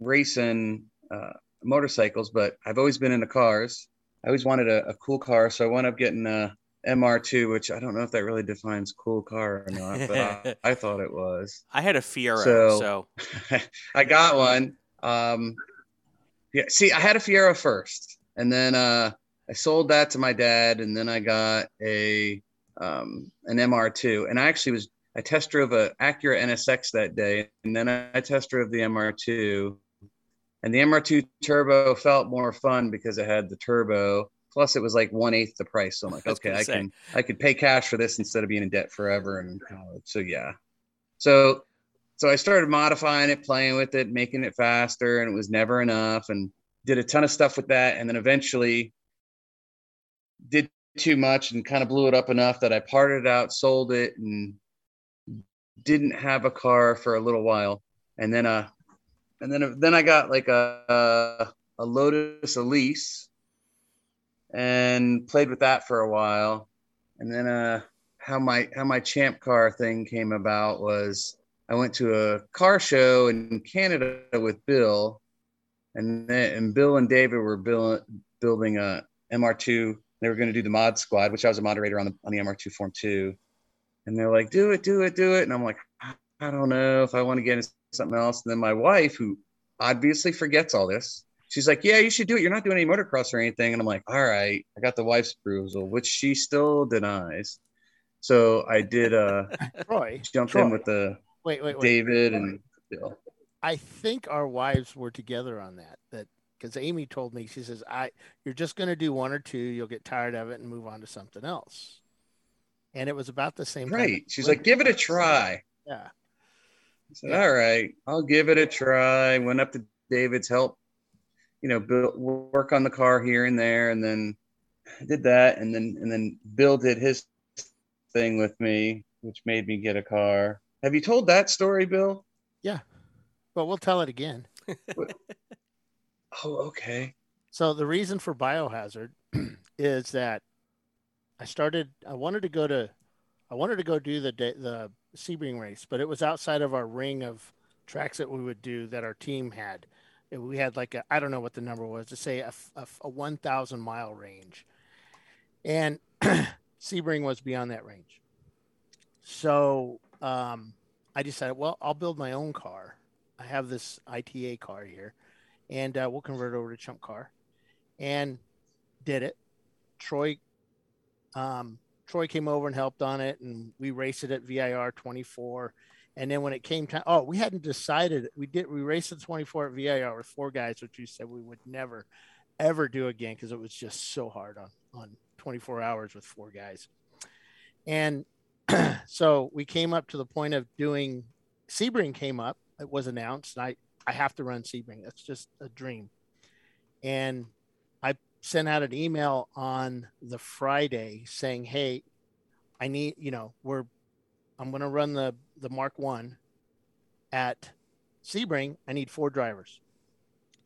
racing uh, motorcycles, but I've always been into cars. I always wanted a, a cool car, so I wound up getting a MR2, which I don't know if that really defines cool car or not, but I, I thought it was. I had a Fiero, so, So- I got one. Um, yeah, see, I had a Fiero first, and then uh, I sold that to my dad, and then I got a um, an MR2, and I actually was I test drove a Acura NSX that day, and then I test drove the MR2, and the MR2 turbo felt more fun because it had the turbo. Plus, it was like one eighth the price. So I'm like, okay, I can I could pay cash for this instead of being in debt forever in college. So yeah, so so I started modifying it, playing with it, making it faster, and it was never enough, and did a ton of stuff with that, and then eventually did too much and kind of blew it up enough that I parted it out, sold it, and didn't have a car for a little while, and then uh, and then then I got like a a Lotus Elise, and played with that for a while, and then uh, how my how my champ car thing came about was I went to a car show in Canada with Bill, and then, and Bill and David were build, building a MR2. They were going to do the mod squad, which I was a moderator on the on the MR2 form two, and they're like, "Do it, do it, do it," and I'm like, "I- "I don't know if I want to get into something else." And then my wife, who obviously forgets all this, she's like, "Yeah, you should do it. You're not doing any motocross or anything." And I'm like, "All right." I got the wife's approval, which she still denies. So I did. Uh, Troy. jumped Troy. in with the Wait, wait, wait. David and Bill. I think our wives were together on that. That because Amy told me she says I you're just going to do one or two, you'll get tired of it and move on to something else. And it was about the same. Right. She's like, give it a try. Yeah. I said, all right, I'll give it a try. Went up to David's help, you know, build, work on the car here and there, and then did that, and then and then Bill did his thing with me, which made me get a car. Have you told that story, Bill? Yeah. But we'll tell it again. Oh, okay. So the reason for biohazard is that I started. I wanted to go to, I wanted to go do the the Sebring race, but it was outside of our ring of tracks that we would do that our team had. And We had like a I don't know what the number was to say a a one thousand mile range, and Sebring was beyond that range. So um, I decided, well, I'll build my own car. I have this ITA car here, and uh, we'll convert it over to chump car, and did it. Troy, um, Troy came over and helped on it, and we raced it at VIR 24. And then when it came time, oh, we hadn't decided. We did. We raced the 24 at VIR with four guys, which we said we would never, ever do again because it was just so hard on on 24 hours with four guys. And so we came up to the point of doing. Sebring came up. It was announced, and I I have to run Sebring. That's just a dream. And I sent out an email on the Friday saying, "Hey, I need you know we're I'm going to run the the Mark One at Sebring. I need four drivers.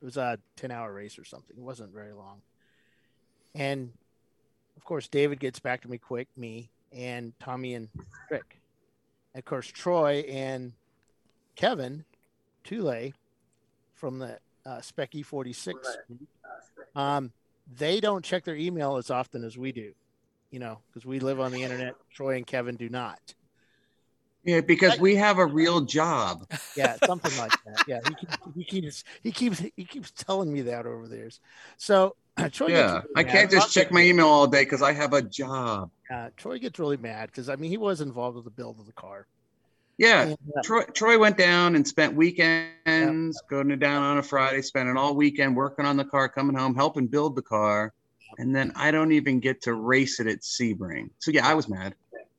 It was a 10 hour race or something. It wasn't very long. And of course, David gets back to me quick, me and Tommy and Rick. And of course, Troy and Kevin Tule from the uh, Spec E46, um, they don't check their email as often as we do, you know, because we live on the internet. Troy and Kevin do not. Yeah, because we have a real job. Yeah, something like that. Yeah, he keeps, he keeps he keeps he keeps telling me that over there. So Troy. Yeah, really I can't just check my email all day because I have a job. Uh, Troy gets really mad because I mean he was involved with the build of the car. Yeah, And, uh, Troy, Troy went down and spent weekends going down on a Friday, spending all weekend working on the car, coming home, helping build the car. And then I don't even get to race it at Sebring. So yeah, I was mad.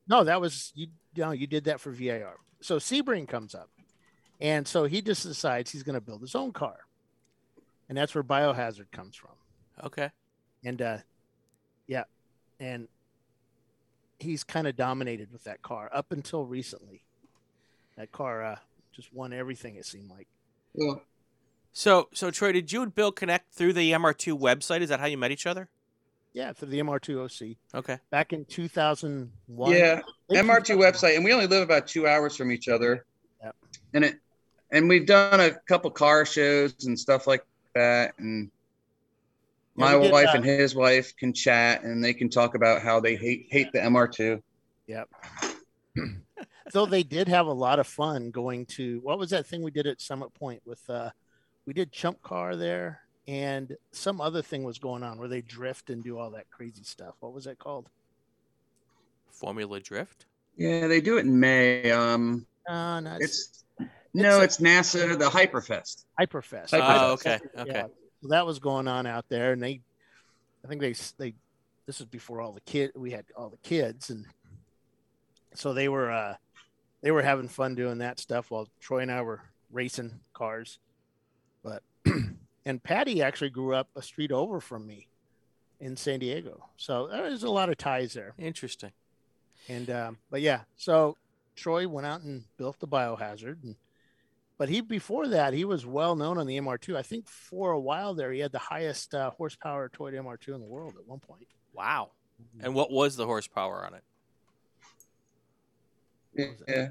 No, that was you. You know, you did that for VIR. So Sebring comes up, and so he just decides he's going to build his own car, and that's where Biohazard comes from. Okay. And uh, yeah, and he's kind of dominated with that car up until recently. That car uh, just won everything. It seemed like. Yeah. So, so Troy, did you and Bill connect through the MR2 website? Is that how you met each other? Yeah, through the MR2OC. Okay. Back in 2001. Yeah, MR2 website, and we only live about two hours from each other. Yep. And it, and we've done a couple car shows and stuff like that. And Yeah, my we wife uh, and his wife can chat, and they can talk about how they hate hate the MR2. Yep. Though they did have a lot of fun going to what was that thing we did at Summit Point with uh we did Chump Car there and some other thing was going on where they drift and do all that crazy stuff. What was that called? Formula Drift. Yeah, they do it in May. Um, Uh, no, it's, it's no, a- it's NASA, the Hyperfest. Hyperfest. Hyperfest. Oh, okay, okay. Yeah. So that was going on out there, and they, I think they they, this was before all the kid we had all the kids, and so they were uh they were having fun doing that stuff while Troy and I were racing cars, but and Patty actually grew up a street over from me in San Diego, so there's a lot of ties there. Interesting. And um, but yeah, so Troy went out and built the biohazard, and but he before that he was well known on the MR2. I think for a while there he had the highest uh, horsepower Toyota MR2 in the world at one point. Wow. And what was the horsepower on it? Yeah.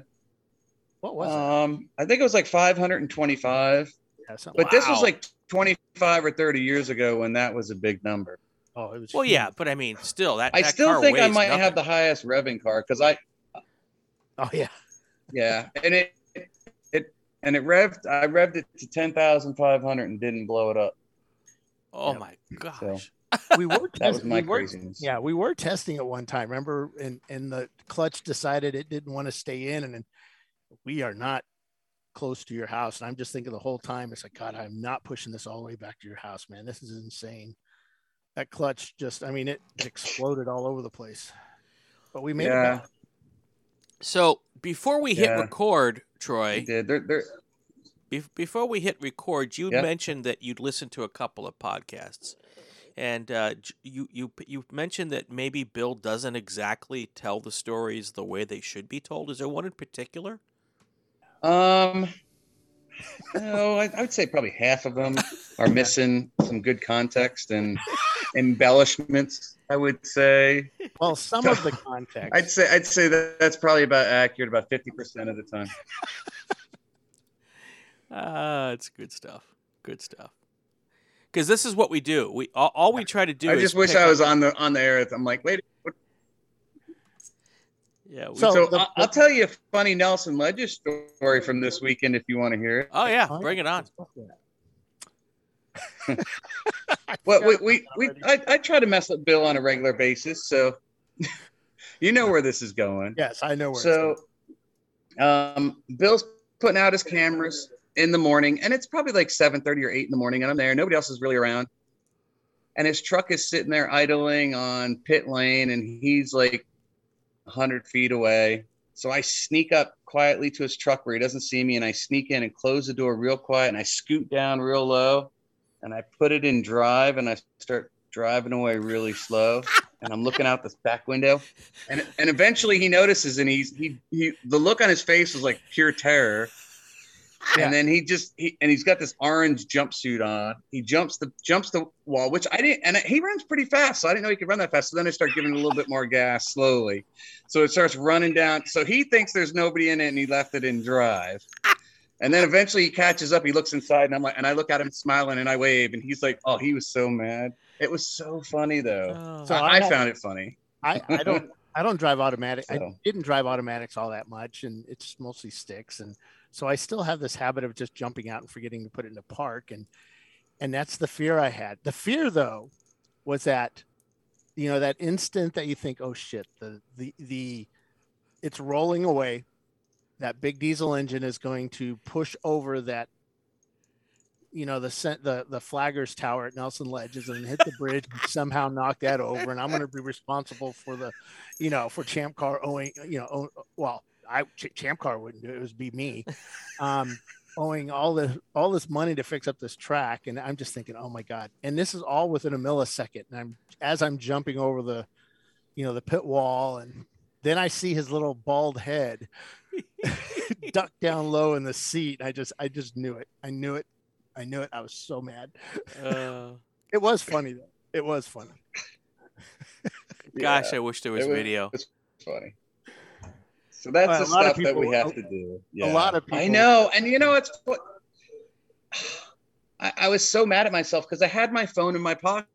What was it? Um, I think it was like 525. Yeah, something But this was like 25 or 30 years ago when that was a big number. Oh, it was. Well, huge. yeah, but I mean, still that. I that still car think I might nothing. have the highest revving car because I, Oh yeah. yeah, and it, it, and it revved. I revved it to 10,500 and didn't blow it up. Oh Yeah. my gosh. So We were that was testing- my we were- craziness. Yeah, we were testing it one time. Remember, and and the clutch decided it didn't want to stay in, and then we are not close to your house. And I'm just thinking the whole time, it's like, God, I'm not pushing this all the way back to your house, man. This is insane. That clutch just, I mean, it, it exploded all over the place. But we made Yeah. it back. So before we hit Yeah. record, Troy, did. They're, they're, be- before we hit record, you Yeah. mentioned that you'd listened to a couple of podcasts, and uh, you you you mentioned that maybe Bill doesn't exactly tell the stories the way they should be told. Is there one in particular? Um, no, I, I would say probably half of them are missing some good context and embellishments. I would say. Well, some of the context. I'd say I'd say that that's probably about accurate about fifty percent of the time. Ah, it's good stuff. Good stuff. Because this is what we do. We all, all we try to do. I is just wish pick I up- was on the on the air. I'm like, wait. What? Yeah. We, So- So, the- I'll, I'll tell you a funny Nelson Ledges story from this weekend if you want to hear it. oh yeah, bring it on. Well, we we, we I, I try to mess up Bill on a regular basis, so you know where this is going. Yes, I know where. it's So, um, Bill's putting out his cameras in the morning, and it's probably like seven thirty or eight in the morning, and I'm there. Nobody else is really around, and his truck is sitting there idling on pit lane, and he's like hundred feet away. So I sneak up quietly to his truck where he doesn't see me, and I sneak in and close the door real quiet, and I scoot down real low, and I put it in drive, and I start driving away really slow, and I'm looking out this back window, and and eventually he notices, and he's he he the look on his face was like pure terror, And then he just he and he's got this orange jumpsuit on. He jumps the jumps the wall, which I didn't. And he runs pretty fast, so I didn't know he could run that fast. So then I start giving a little bit more gas slowly. So it starts running down. So he thinks there's nobody in it, and he left it in drive. And then eventually he catches up. He looks inside, and I'm like, and I look at him smiling, and I wave, and he's like, "Oh, he was so mad." It was so funny though. Oh. So I, I I have- found it funny. I, I don't I don't drive automatic. I didn't drive automatics all that much, and it's mostly sticks. And so I still have this habit of just jumping out and forgetting to put it in the park, and and that's the fear I had. The fear though was that you know that instant that you think, oh shit, the the the it's rolling away. That big diesel engine is going to push over that you know the the the flaggers tower at Nelson Ledges and hit the bridge and somehow knock that over and I'm going to be responsible for the you know for Champ Car owing you know own, well I Ch- Champ Car wouldn't do it it would be me um owing all the all this money to fix up this track and I'm just thinking oh my god and this is all within a millisecond and I'm as I'm jumping over the you know the pit wall and then I see his little bald head duck down low in the seat I just I just knew it I knew it I knew it. I was so mad. Uh, it was funny though. It was funny. Gosh, I wish there was was- video. It's funny. So that's Well, the a lot of stuff that we people- have to do. a lot of people. I know, and you know it's what I, I was so mad at myself because I had my phone in my pocket.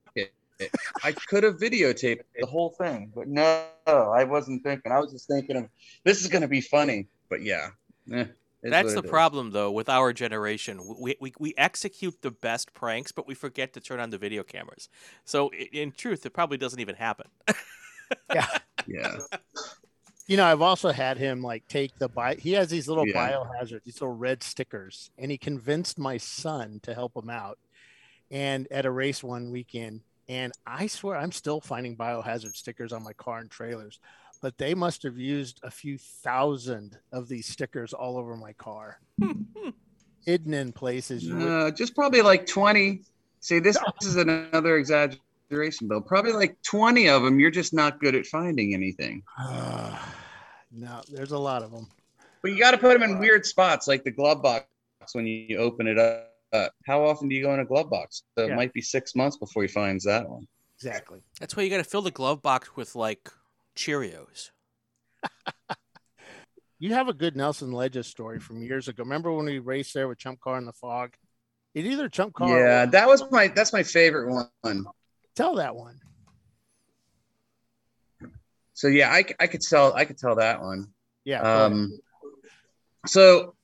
I could have videotaped the whole thing, but no, I wasn't thinking. I was just thinking of this is going to be funny. But yeah, eh, it's That's the it is. problem, though, with our generation. We, we, we execute the best pranks, but we forget to turn on the video cameras. So, in truth, it probably doesn't even happen. Yeah. Yeah. You know, I've also had him like take the bio. He has these little Yeah. biohazard, these little red stickers, and he convinced my son to help him out. And at a race one weekend, and I swear I'm still finding biohazard stickers on my car and trailers, but they must have used a few thousand of these stickers all over my car, hidden in places. You would, Uh, just probably like 20. See, this is another exaggeration, Bill. Probably like 20 of them. You're just not good at finding anything. no, there's a lot of them. But you got to put them in weird spots, like the glove box when you open it up. How often do you go in a glove box? So Yeah. it might be six months before he finds that one. Exactly. That's why you got to fill the glove box with like Cheerios. You have a good Nelson Ledges story from years ago. Remember when we raced there with Chump Car in the fog? It either Chump Car. or- Yeah, that was my that's my favorite one. Tell that one. So yeah, I, I could tell I could tell that one. Yeah. Um, so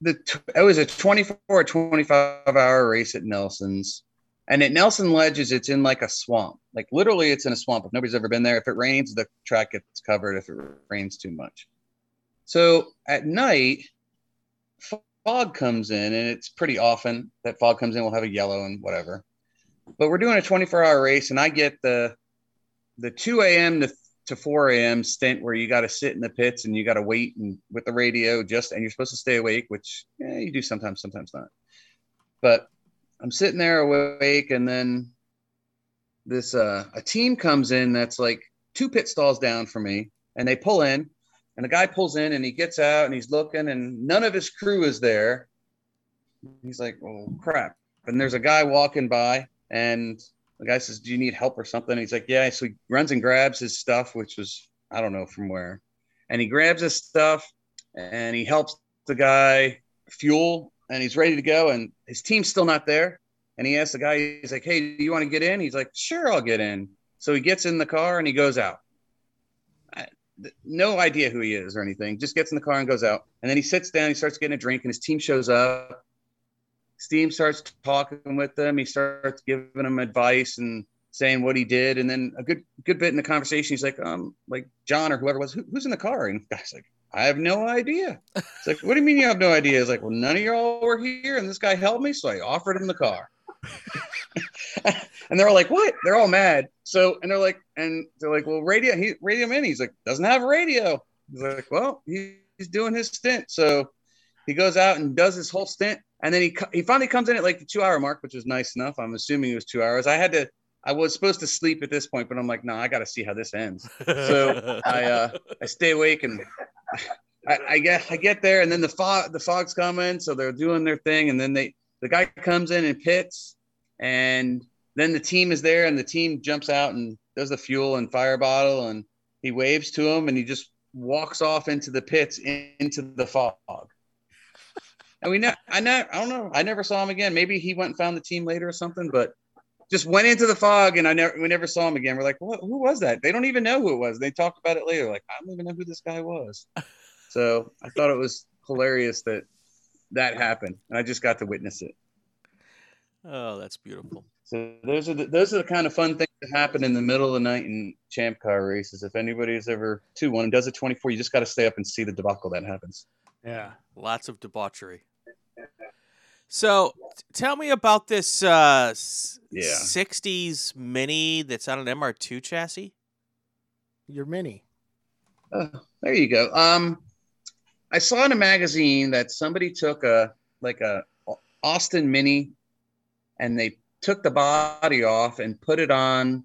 the it was a 24 or 25 hour race at Nelson's. And at Nelson Ledges, it's in like a swamp. Like literally, it's in a swamp. If nobody's ever been there, if it rains, the track gets covered. If it rains too much, so at night, fog comes in, and it's pretty often that fog comes in. We'll have a yellow and whatever. But we're doing a 24 hour race, and I get the the 2 a.m. to to 4 a.m. stint where you got to sit in the pits and you got to wait and with the radio just and you're supposed to stay awake, which yeah, you do sometimes, sometimes not. But I'm sitting there awake, and then this uh, a team comes in that's like two pit stalls down from me, and they pull in, and the guy pulls in and he gets out and he's looking, and none of his crew is there. He's like, "Oh crap!" And there's a guy walking by, and the guy says, "Do you need help or something?" he's like, "Yeah." So he runs and grabs his stuff, which was I don't know from where, and he grabs his stuff and he helps the guy fuel, and he's ready to go, and his team's still not there. And he asks the guy, he's like, "Hey, do you want to get in?" He's like, "Sure, I'll get in." So he gets in the car and he goes out. I- th- No idea who he is or anything. Just gets in the car and goes out. And then he sits down. He starts getting a drink, and his team shows up. Steam starts talking with them. He starts giving them advice and saying what he did. And then a good good bit in the conversation, he's like, um, like John or whoever was, Who, who's in the car? And the guy's like, I have no idea. It's like, what do you mean you have no idea? It's like, well, none of y'all were here, and this guy helped me, so I offered him the car. and they're all like, what? They're all mad. So, and they're like, and they're like, well, radio, he radio in. He's like, doesn't have a radio. He's like, well, he, he's doing his stint. So he goes out and does his whole stint, and then he he finally comes in at like the two hour mark, which was nice enough. I'm assuming it was two hours. I had to. I was supposed to sleep at this point, but I'm like, no, I got to see how this ends. So I uh, I stay awake and I I, I get I get there, and then the fog the fog's coming, so they're doing their thing, and then they the guy comes in and pits, and then the team is there, and the team jumps out and does the fuel and fire bottle, and he waves to him, and he just walks off into the pits in, into the fog. And we ne- I ne- I don't know. I never saw him again. Maybe he went and found the team later or something, but just went into the fog and I never we never saw him again. We're like, what, who was that? They don't even know who it was. They talked about it later. Like, I don't even know who this guy was. So I thought it was hilarious that that happened, and I just got to witness it. Oh, that's beautiful. So those are the, those are the kind of fun things that happen in the middle of the night in champ car races. If anybody's ever two one and does a twenty four, you just got to stay up and see the debacle that happens. Yeah. Lots of debauchery. So, t- tell me about this uh, s- Yeah. 60s Mini that's on an MR2 chassis. Your mini. Uh, there you go. Um, I saw in a magazine that somebody took a like a Austin Mini, and they took the body off and put it on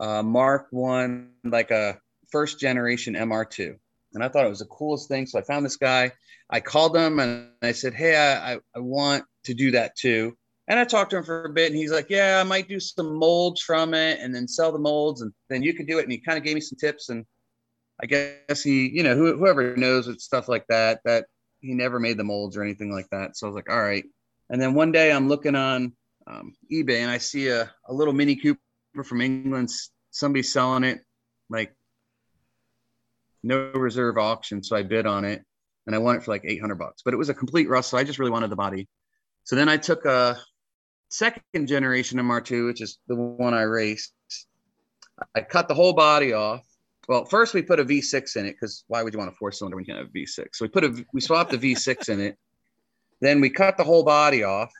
uh, Mark One, like a first generation MR2. And I thought it was the coolest thing. So I found this guy. I called him and I said, "Hey, I, I, want to do that too." And I talked to him for a bit, and he's like, "Yeah, I might do some molds from it, and then sell the molds, and then you can do it." And he kind of gave me some tips, and I guess he, you know, who, whoever knows with stuff like that, that he never made the molds or anything like that. So I was like, all right. And then one day I'm looking on um, eBay and I see a, a little Mini Cooper from England. Somebody selling it like no reserve auction. So I bid on it and I won it for like 800 bucks, but it was a complete rust. So I just really wanted the body. So then I took a second generation MR2, which is the one I raced. I cut the whole body off. Well, first we put a V6 in it because why would you want a four cylinder when you can have a V6? So we put a we swapped the V6 in it. Then we cut the whole body off.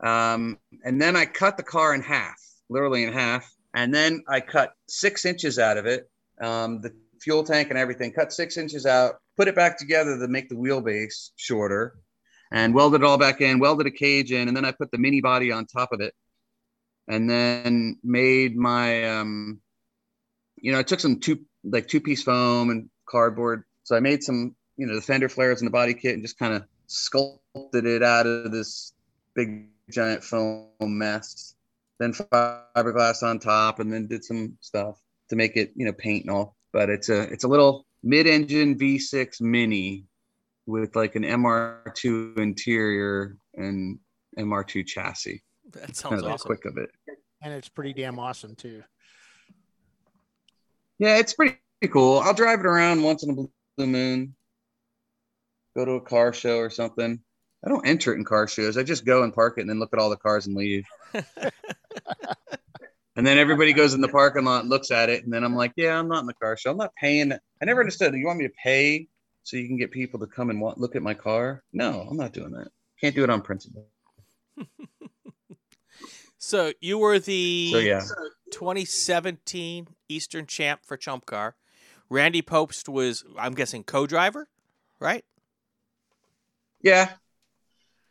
Um, and then I cut the car in half, literally in half. And then I cut six inches out of it, um, the fuel tank and everything, cut six inches out, put it back together to make the wheelbase shorter, and welded it all back in, welded a cage in, and then I put the mini body on top of it. And then made my um, you know, I took some two like two piece foam and cardboard. So I made some, you know, the fender flares and the body kit and just kind of sculpted it out of this big giant foam mess. Then fiberglass on top and then did some stuff to make it, you know, paint and all. But it's a it's a little mid-engine V6 mini with like an MR2 interior and MR2 chassis. That kind sounds of awesome. quick of it. And it's pretty damn awesome too. Yeah, it's pretty cool. I'll drive it around once in a blue moon. Go to a car show or something. I don't enter it in car shows. I just go and park it and then look at all the cars and leave. and then everybody goes in the parking lot, and looks at it, and then I'm like, yeah, I'm not in the car show. I'm not paying. I never understood. You want me to pay so you can get people to come and want, look at my car? No, I'm not doing that. Can't do it on principle. So, you were the So, yeah. 2017 Eastern champ for Chump Car. Randy Pobst was, I'm guessing, co driver, right? Yeah.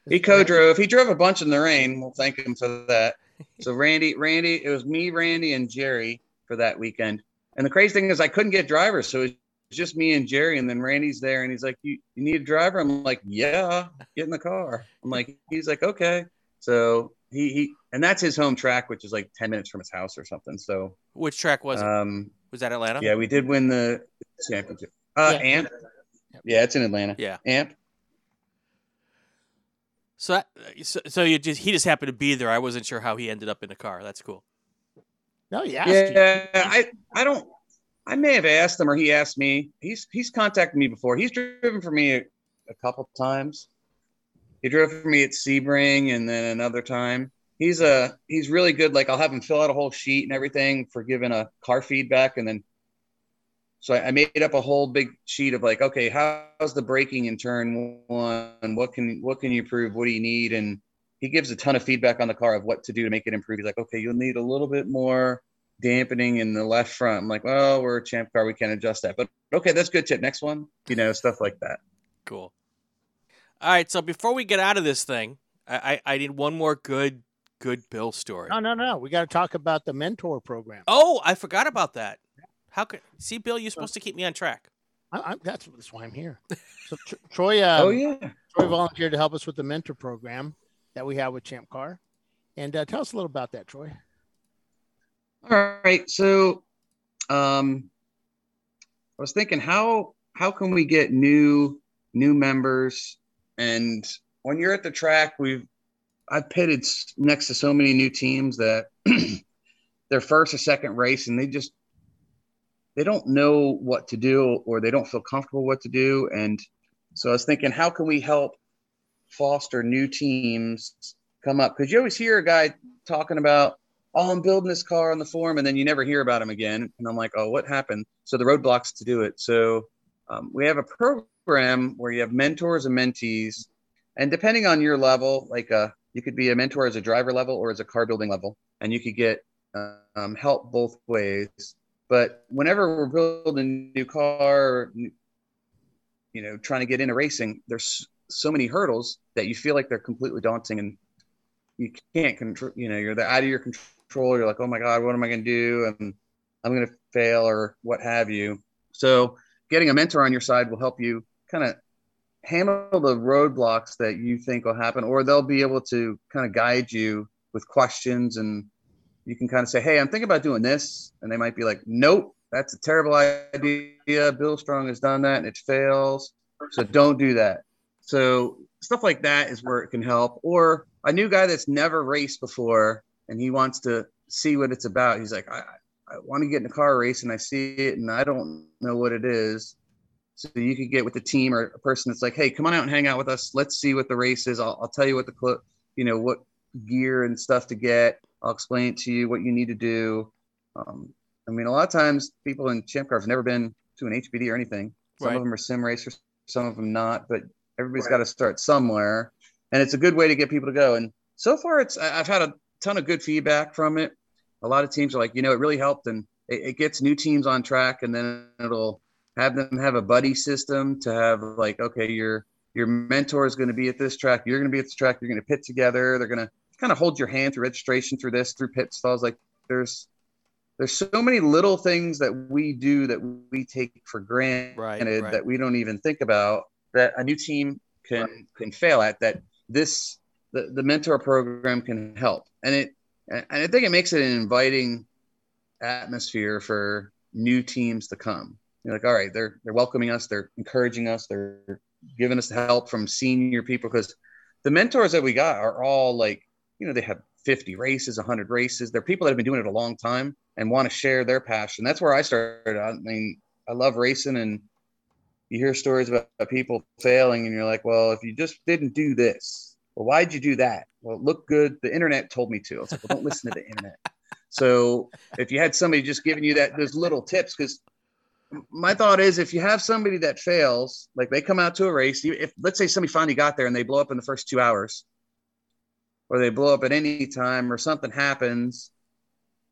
He co-drove. He drove a bunch in the rain. We'll thank him for that. So Randy, Randy, it was me, Randy, and Jerry for that weekend. And the crazy thing is, I couldn't get drivers, so it was just me and Jerry. And then Randy's there, and he's like, "You, you need a driver?" I'm like, "Yeah, get in the car." I'm like, he's like, "Okay." So he he, and that's his home track, which is like ten minutes from his house or something. So Which track was it? um, Was that Atlanta? yeah, we did win the championship. Uh, Yeah. Amp. Yeah, it's in Atlanta. Yeah. Amp. So, that, so, so you just he just happened to be there. I wasn't sure how he ended up in the car. That's cool. No, yeah. Yeah, I I don't. I may have asked him or he asked me. He's he's contacted me before. He's driven for me a, a couple times. He drove for me at Sebring and then another time. He's a he's really good. Like I'll have him fill out a whole sheet and everything for giving a car feedback, and then so I, I made up a whole big sheet of like, okay, how's the braking in turn one? What can what can you improve? What do you need? And he gives a ton of feedback on the car of what to do to make it improve. He's like, okay, you'll need a little bit more dampening in the left front. I'm like, well, we're a champ car, we can't adjust that. But okay, that's good tip. Next one, you know, stuff like that. Cool. All right. So before we get out of this thing, I I, I need one more good good Bill story. No, no, no. We got to talk about the mentor program. Oh, I forgot about that. How could see Bill? You're supposed to keep me on track. I, I, that's, that's why I'm here. So Tr- Troy, uh, oh yeah, Troy volunteered to help us with the mentor program that we have with Champ Car, and uh, tell us a little about that, Troy. All right, so um, I was thinking how how can we get new new members and when you're at the track we've I've pitted next to so many new teams that their first or second race and they just they don't know what to do or they don't feel comfortable what to do. And so I was thinking how can we help foster new teams come up? Because you always hear a guy talking about oh i'm building this car on the forum and then you never hear about him again. And i'm like oh what happened? So the roadblocks to do it. So um, we have a program where you have mentors and mentees. And depending on your level like uh, you could be a mentor as a driver level or as a car building level and you could get um, help both ways but whenever we're building a new car you know trying to get into racing there's so many hurdles that you feel like they're completely daunting and you can't control you know you're out of your control. You're like oh my god what am i going to do? And i'm going to fail or what have you. So getting a mentor on your side will help you kind of handle the roadblocks that you think will happen or they'll be able to kind of guide you with questions and you can kind of say hey i'm thinking about doing this and they might be like nope that's a terrible idea bill strong has done that and it fails so don't do that so stuff like that is where it can help. Or a new guy that's never raced before and he wants to see what it's about. He's like, I, I want to get in a car race and I see it and I don't know what it is. So you could get with the team or a person that's like, hey, come on out and hang out with us. Let's see what the race is. I'll, I'll tell you what the cl- you know what gear and stuff to get. I'll explain to you what you need to do. Um, I mean, a lot of times people in champ cars have never been to an HPD or anything. Some Right. of them are sim racers, some of them not. But everybody's got to start somewhere, and it's a good way to get people to go. And so far, it's I've had a ton of good feedback from it. A lot of teams are like, you know, it really helped, and it, it gets new teams on track, and then it'll have them have a buddy system to have like, okay, your your mentor is going to be at this track, you're going to be at this track, you're going to pit together. They're going to kind of hold your hand through registration, through this, through pit stalls. Like there's there's so many little things that we do that we take for granted right. that we don't even think about that a new team can can fail at that this the, the mentor program can help and it and i think it makes it an inviting atmosphere for new teams to come you're like all right they're they're welcoming us they're encouraging us they're giving us help from senior people because the mentors that we got are all like you know they have 50 races 100 races. They're people that have been doing it a long time and want to share their passion. That's where i started i mean i love racing and you hear stories about people failing and you're like well if you just didn't do this well why'd you do that? Well it looked good. The internet told me to. Like well don't listen to the internet. So if you had somebody just giving you that those little tips because my thought is if you have somebody that fails like they come out to a race if let's say somebody finally got there and they blow up in the first two hours or they blow up at any time or something happens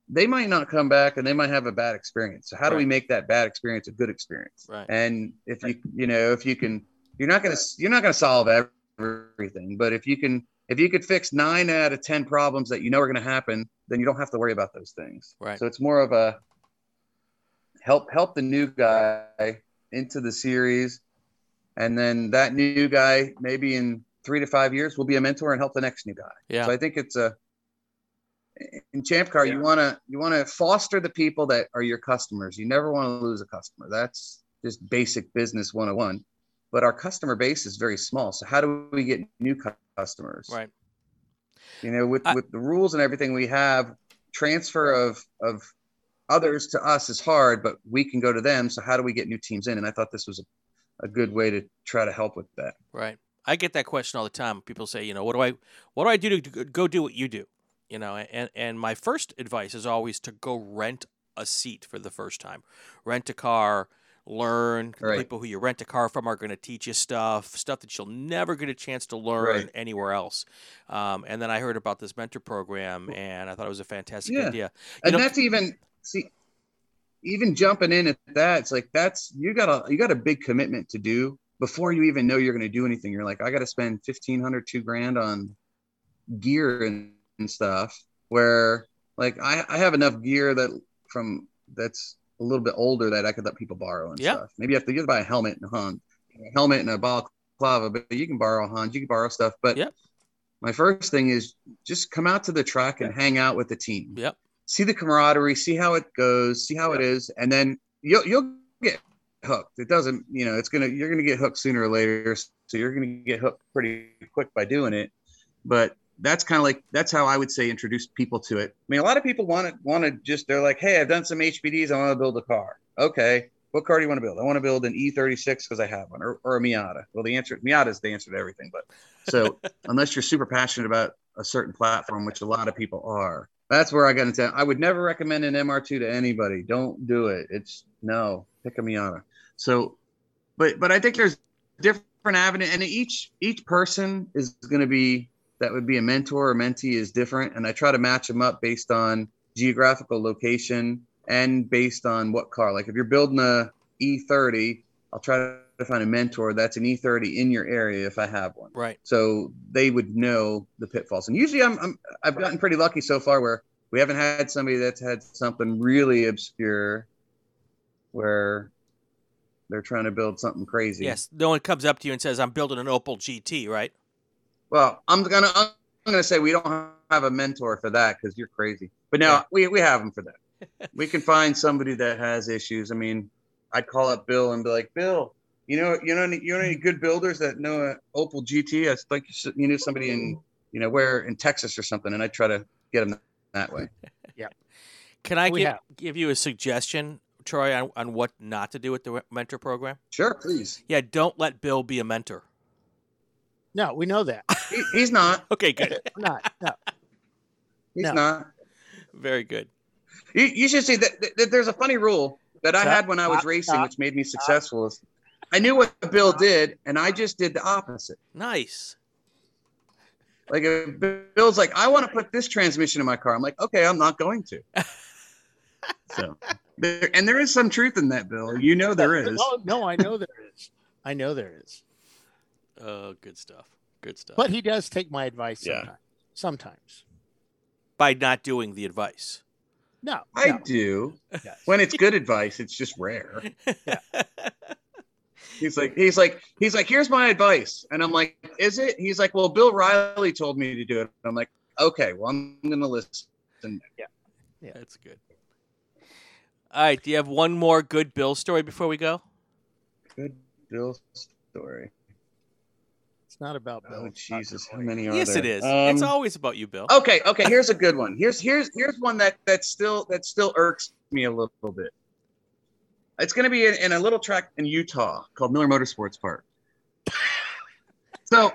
they might not come back and they might have a bad experience. So how do we make that bad experience a good experience? Right. and if you you know if you can you're not going to you're not going to solve everything but if you can if you could fix nine out of ten problems that you know are going to happen then you don't have to worry about those things. Right. so it's more of a help help the new guy into the series. And then that new guy maybe in three to five years will be a mentor and help the next new guy. Yeah. so i think it's a in champ car you want to you want to foster the people that are your customers. You never want to lose a customer. That's just basic business 101 but our customer base is very small. So how do we get new customers? Right. you know with with the rules and everything we have transfer of of others to us is hard but we can go to them. So how do we get new teams in? And i thought this was a, a good way to try to help with that. Right. I get that question all the time. People say, you know, what do I what do I do to go do what you do? You know, and and my first advice is always to go rent a seat for the first time. Rent a car, learn. Right. people who you rent a car from are going to teach you stuff, stuff that you'll never get a chance to learn Right. anywhere else. Um, and then I heard about this mentor program, and I thought it was a fantastic Yeah. idea. You and know, that's even see even jumping in at that it's like that's you got a you got a big commitment to do before you even know you're going to do anything you're like i got to spend 1500 two grand on gear and, and stuff where like I, I have enough gear that from that's a little bit older that I could let people borrow and Yeah. stuff. Maybe you have to you have to buy a helmet and a hunt, a helmet and a balaclava, but you can borrow hunts, you can borrow stuff. But Yep. my first thing is just come out to the track and hang out with the team. Yep. See the camaraderie, see how it goes, see how it is, and then you'll you'll get hooked. It doesn't, you know, it's gonna you're gonna get hooked sooner or later. So you're gonna get hooked pretty quick by doing it. But that's kind of like that's how I would say introduce people to it. I mean, a lot of people want to want to just they're like, hey, I've done some HPDs, I want to build a car. Okay, what car do you want to build? I want to build an E36 because I have one, or, or a Miata. Well, the answer Miata is the answer to everything. But so unless you're super passionate about a certain platform, which a lot of people are, that's where I got into. I would never recommend an MR2 to anybody. Don't do it. It's no, pick a Miata. So, but but I think there's different avenue, and each each person is going to be that would be a mentor or mentee is different, and I try to match them up based on geographical location and based on what car. Like if you're building a E30, I'll try to find a mentor that's an E30 in your area if I have one. Right. So they would know the pitfalls. And usually I'm, I'm I've gotten pretty lucky so far where we haven't had somebody that's had something really obscure where they're trying to build something crazy. Yes. No one comes up to you and says, "I'm building an Opel GT," right? Well, I'm gonna I'm gonna say we don't have a mentor for that because you're crazy. But now we we have them for that. we can find somebody that has issues. I mean, I'd call up Bill and be like, Bill, you know, you know, any, you know any good builders that know a Opel GT? I like you should- you knew somebody in you know where in Texas or something, and I try to get them that way. Yeah. Can I give, have. give you a suggestion, Troy, on, on what not to do with the mentor program? Sure, please. Yeah, don't let Bill be a mentor. No, we know that. He, he's not. Okay, good. not. No. He's No. not. Very good. You, you should see that, that- that there's a funny rule that I Stop, had when I was stop, racing, stop, which made me successful. Is I knew what Bill did, and I just did the opposite. Nice. Like if Bill's like, I want to put this transmission in my car. I'm like, okay, I'm not going to. so, there, and there is some truth in that, Bill. You know there is. No, no, I know there is. I know there is. Oh, good stuff. Good stuff. But he does take my advice Yeah. sometimes. Sometimes. By not doing the advice. No. I no. do. Yes. When it's good advice, it's just rare. Yeah. He's like, he's like, he's like, here's my advice, and I'm like, is it? He's like, well, Bill Riley told me to do it. I'm like, okay, well, I'm gonna listen. Yeah. Yeah, that's good. All right. Do you have one more good Bill story before we go? Good Bill story. It's not about Bill. Oh Jesus, how many are you? yes, there? it is. it's Um, always about you, Bill. Okay, okay. Here's a good one. Here's here's here's one that that still that still irks me a little bit. It's going to be in, in a little track in Utah called Miller Motorsports Park. So,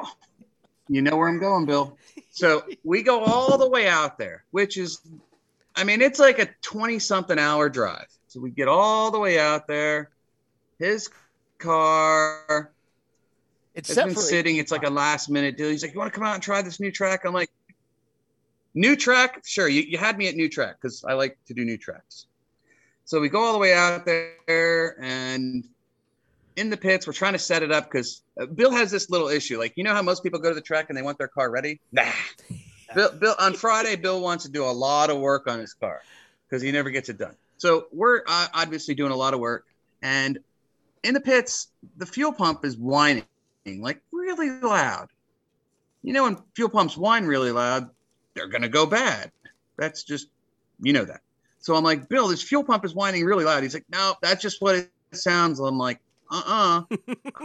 you know where I'm going, Bill. So we go all the way out there, which is, I mean, it's like a 20 something hour drive. So we get all the way out there. His car, It's it's set been for sitting. It's like a last minute deal. He's like, "You want to come out and try this new track?" I'm like, "New track? Sure." You, you had me at new track because I like to do new tracks. So we go all the way out there and in the pits, we're trying to set it up because uh, Bill has this little issue. Like, you know how most people go to the track and they want their car ready? Nah. Bill, Bill on Friday, Bill wants to do a lot of work on his car because he never gets it done. So we're uh, obviously doing a lot of work, and in the pits, the fuel pump is whining like really loud. You know, when fuel pumps whine really loud, they're gonna go bad. That's just you know that. So I'm like, Bill, this fuel pump is whining really loud. He's like, No, that's just what it sounds. I'm like, uh-uh.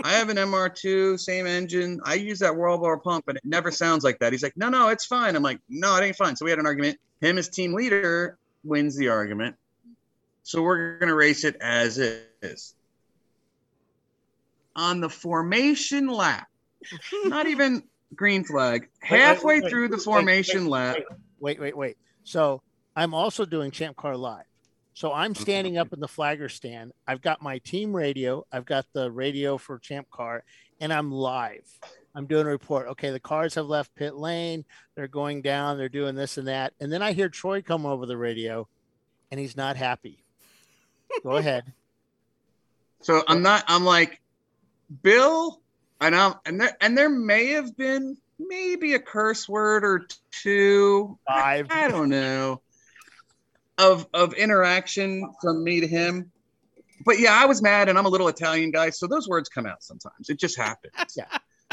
I have an MR2, same engine. I use that Walbro pump, and it never sounds like that. He's like, No, no, it's fine. I'm like, No, it ain't fine. So we had an argument. Him as team leader wins the argument. So we're gonna race it as is. On the formation lap, not even green flag, Wait, wait, halfway wait, through the wait, formation wait, lap. Wait, wait, wait. So I'm also doing Champ Car Live. So I'm standing up in the flagger stand. I've got my team radio. I've got the radio for Champ Car, and I'm live. I'm doing a report. Okay, the cars have left pit lane. They're going down. They're doing this and that. And then I hear Troy come over the radio, and he's not happy. Go ahead. So I'm not. I'm like, Bill, and I'm and there and there may have been maybe a curse word or two. Five. I don't know. Of of interaction from me to him. But yeah, I was mad, and I'm a little Italian guy, so those words come out sometimes. It just happens. Yeah.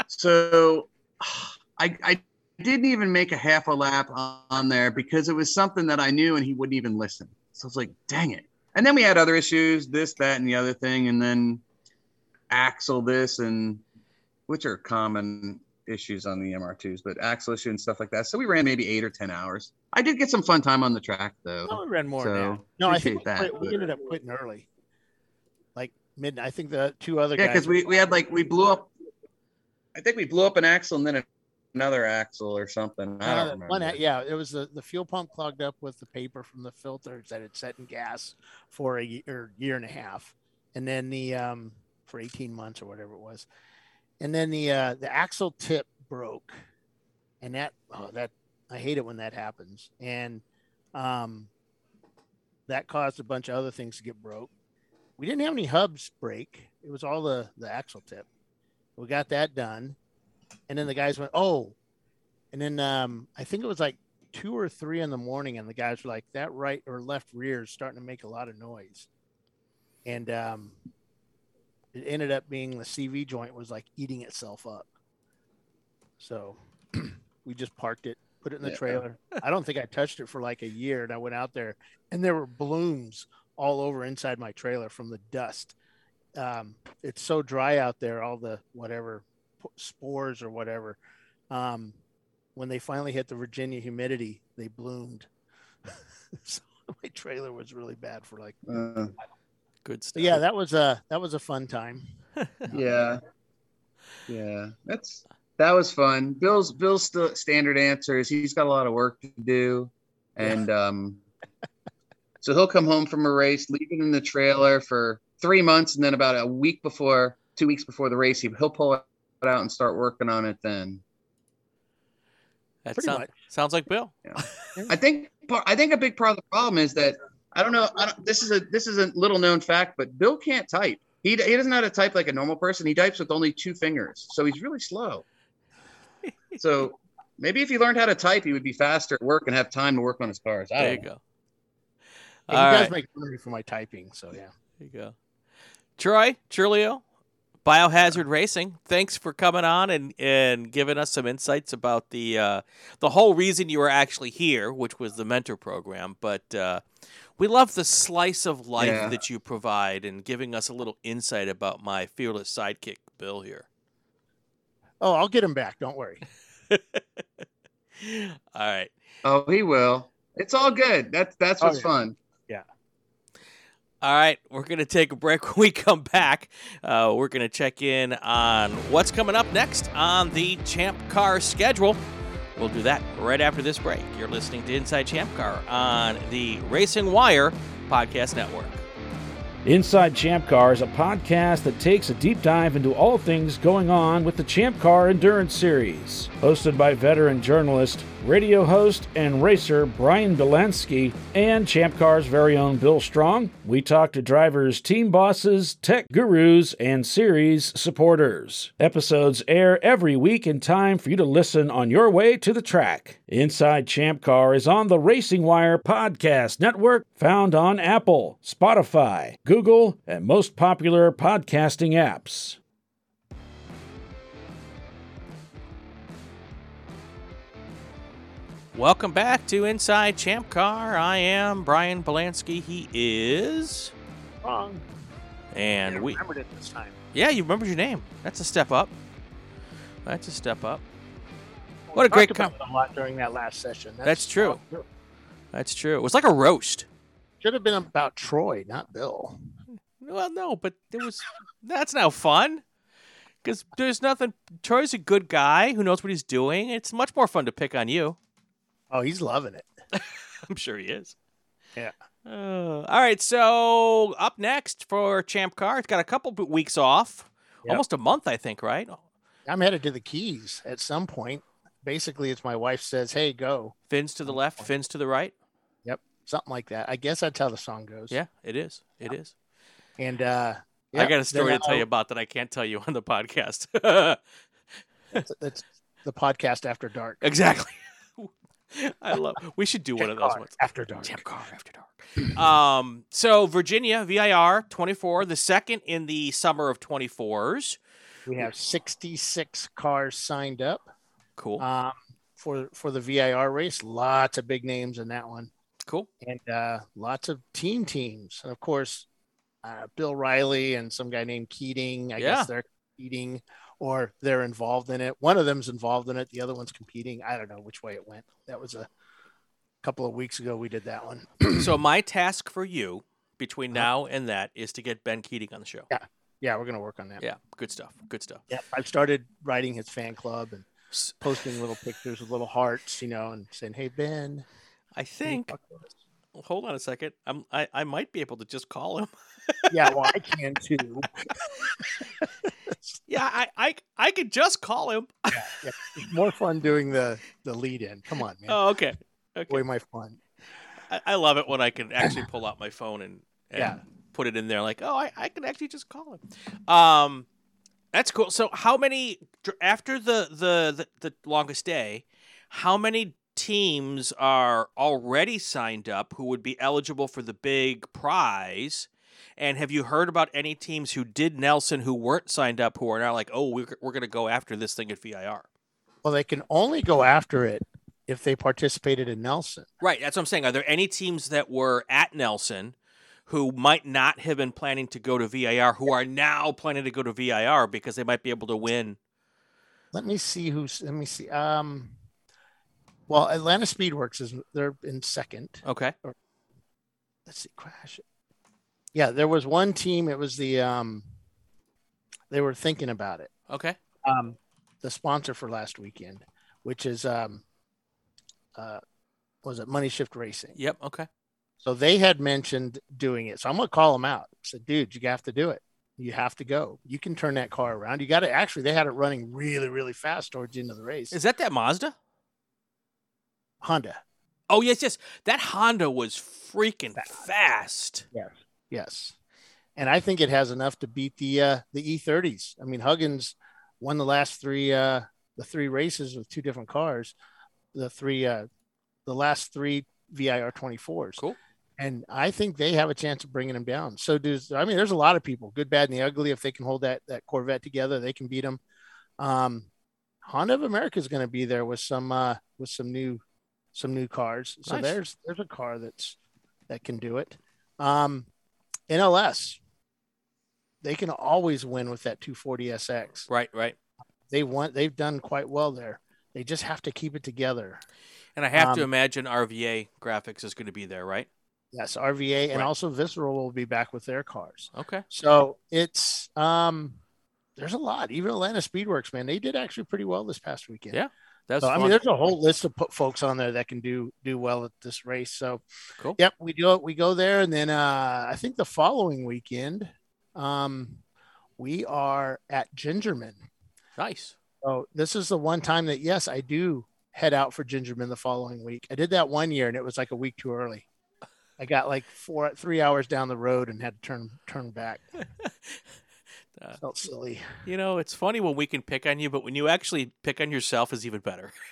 So I I didn't even make a half a lap on, there because it was something that I knew, and he wouldn't even listen. So I was like, dang it. And then we had other issues, this, that, and the other thing, and then axle this and which are common issues on the MR2s, but axle issue and stuff like that. So we ran maybe eight or ten hours. I did get some fun time on the track though. No, we ran more So. No, I think we, that, quit- we ended up quitting early, like midnight. I think the two other Yeah, guys. because we, we had like we blew up. I think we blew up an axle and then another axle or something. I Uh, don't remember. one, yeah, it was the, the fuel pump clogged up with the paper from the filters that had set in gas for a year, year and a half, and then the um for eighteen months or whatever it was, and then the uh, the axle tip broke, and that oh that I hate it when that happens, and um that caused a bunch of other things to get broke. We didn't have any hubs break; it was all the the axle tip. We got that done, and then the guys went, "Oh, and then um, I think it was like two or three in the morning, and the guys were like, "That right or left rear is starting to make a lot of noise," and um, it ended up being the CV joint was like eating itself up. So we just parked it, put it in the Yeah. trailer. I don't think I touched it for like a year, and I went out there, and there were blooms all over inside my trailer from the dust. Um, it's so dry out there, all the whatever p- spores or whatever. Um, when they finally hit the Virginia humidity, they bloomed. so my trailer was really bad for like. Uh, Good But stuff. yeah, that was a that was a fun time. yeah, yeah. That's that was fun. Bill's Bill's still standard answer is he's got a lot of work to do, and um, so he'll come home from a race, leave it in the trailer for three months, and then about a week before, two weeks before the race, he, he'll pull it out and start working on it. Then That Pretty sound- much. sounds like Bill. I think I think a big part of the problem is that I don't know. I don't, this is a this is a little known fact, but Bill can't type. He, he doesn't know how to type like a normal person. He types with only two fingers, so he's really slow. So maybe if he learned how to type, he would be faster at work and have time to work on his cars. I There you know. go. And All you guys make fun of me for my typing, so yeah. There you go. Troy, Truglio, Biohazard Racing. Thanks for coming on and, and giving us some insights about the uh, the whole reason you were actually here, which was the mentor program. But uh, we love the slice of life Yeah. that you provide and giving us a little insight about my fearless sidekick, Bill here. Oh, I'll get him back. Don't worry. All right. Oh, he will. It's all good. That's that's Oh, what's yeah. fun. Yeah. All right, we're going to take a break. When we come back, uh, we're going to check in on what's coming up next on the Champ Car schedule. We'll do that right after this break. You're listening to Inside Champ Car on the Racing Wire Podcast Network. Inside Champ Car is a podcast that takes a deep dive into all things going on with the Champ Car Endurance Series. Hosted by veteran journalist, radio host, and racer Brian Delansky and Champ Car's very own Bill Strong, we talk to drivers, team bosses, tech gurus, and series supporters. Episodes air every week in time for you to listen on your way to the track. Inside Champ Car is on the Racing Wire Podcast Network, found on Apple, Spotify, Google, and most popular podcasting apps. Welcome back to Inside Champ Car. I am Brian Polanski. He is. Wrong. And I we. remembered it this time. Yeah, you remembered your name. That's a step up. That's a step up. We What a great talked co- about it a lot during that last session. That's true. That's true. It was like a roast. Should have been about Troy, not Bill. Well, no, but it was. That's now fun. Because there's nothing. Troy's a good guy who knows what he's doing. It's much more fun to pick on you. Oh, he's loving it. I'm sure he is. Yeah. Uh, all right, so up next for Champ Car, it's got a couple weeks off, Yep. almost a month, I think, right? I'm headed to the Keys at some point. Basically, it's my wife says, "Hey, go." Fins to the left, fins to the right. Something like that. I guess that's how the song goes. Yeah, it is. It is. And uh, I got a story to tell you about that I can't tell you on the podcast. That's, that's the podcast after dark. exactly. I love. We should do one of those ones. after dark. Champ car after dark. um. So Virginia VIR 24, the second in the summer of 24s. We have 66 cars signed up. Cool. Um, for for the VIR race, lots of big names in that one. Cool. And uh, lots of team teams, and of course, uh, Bill Riley and some guy named Keating. I Yeah. guess they're competing or they're involved in it. One of them's involved in it. The other one's competing. I don't know which way it went. That was a couple of weeks ago. We did that one. so my task for you between now and that is to get Ben Keating on the show. Yeah. Yeah, we're gonna work on that. Yeah, good stuff. Good stuff. Yeah, I've started writing his fan club and posting little pictures with little hearts, you know, and saying, "Hey Ben." I think. Hold on a second. I'm. I, I might be able to just call him. Yeah, well, I can too. yeah, I, I I could just call him. Yeah, it's more fun doing the the lead in. Come on, man. Oh, okay. Okay. Way my fun. I, I love it when I can actually pull out my phone and, and Yeah. put it in there. Like, oh, I, I can actually just call him. Um, that's cool. So, how many after the the the, the longest day? How many teams are already signed up who would be eligible for the big prize? And have you heard about any teams who did Nelson who weren't signed up who are now like, oh, we're, we're going to go after this thing at VIR? Well, they can only go after it if they participated in Nelson. Right. That's what I'm saying. Are there any teams that were at Nelson who might not have been planning to go to VIR who are now planning to go to VIR because they might be able to win? Let me see who's. Let me see. Um, well, Atlanta Speedworks is they're in second. Okay. Or, let's see, crash. Yeah, there was one team. It was the um, they were thinking about it. Okay. Um, the sponsor for last weekend, which is um, uh, was it Money Shift Racing? Yep. Okay. So they had mentioned doing it. So I'm gonna call them out. I said, dude, you have to do it. You have to go. You can turn that car around. You got to actually. They had it running really, really fast towards the end of the race. Is that that Mazda? Honda. Oh yes, yes. That Honda was freaking fast. Yes. Yes. And I think it has enough to beat the uh, the E30s. I mean, Huggins won the last three uh, the three races with two different cars. The three uh, the last three VIR 24s. Cool. And I think they have a chance of bringing them down. So does I mean, there's a lot of people, good, bad, and the ugly. If they can hold that that Corvette together, they can beat them. Um, Honda of America is going to be there with some uh, with some new some new cars. So Nice. there's there's a car that's that can do it. Um, NLS, they can always win with that 240 SX. Right. Right. They want they've done quite well there. They just have to keep it together. And I have to Um, imagine RVA graphics is going to be there, right? Yes, RVA and also Visceral will be back with their cars. Okay. So it's um there's a lot. Even Atlanta Speedworks, man, they did actually pretty well this past weekend. Yeah. That's so, I mean, there's a whole list of folks on there that can do do well at this race. So, Cool. Yep, we do it. We go there, and then uh, I think the following weekend, um, we are at Gingerman. Nice. So this is the one time that yes, I do head out for Gingerman the following week. I did that one year, and it was like a week too early. I got like four, three hours down the road and had to turn turn back. Uh, Felt silly. You know, it's funny when we can pick on you, but when you actually pick on yourself is even better.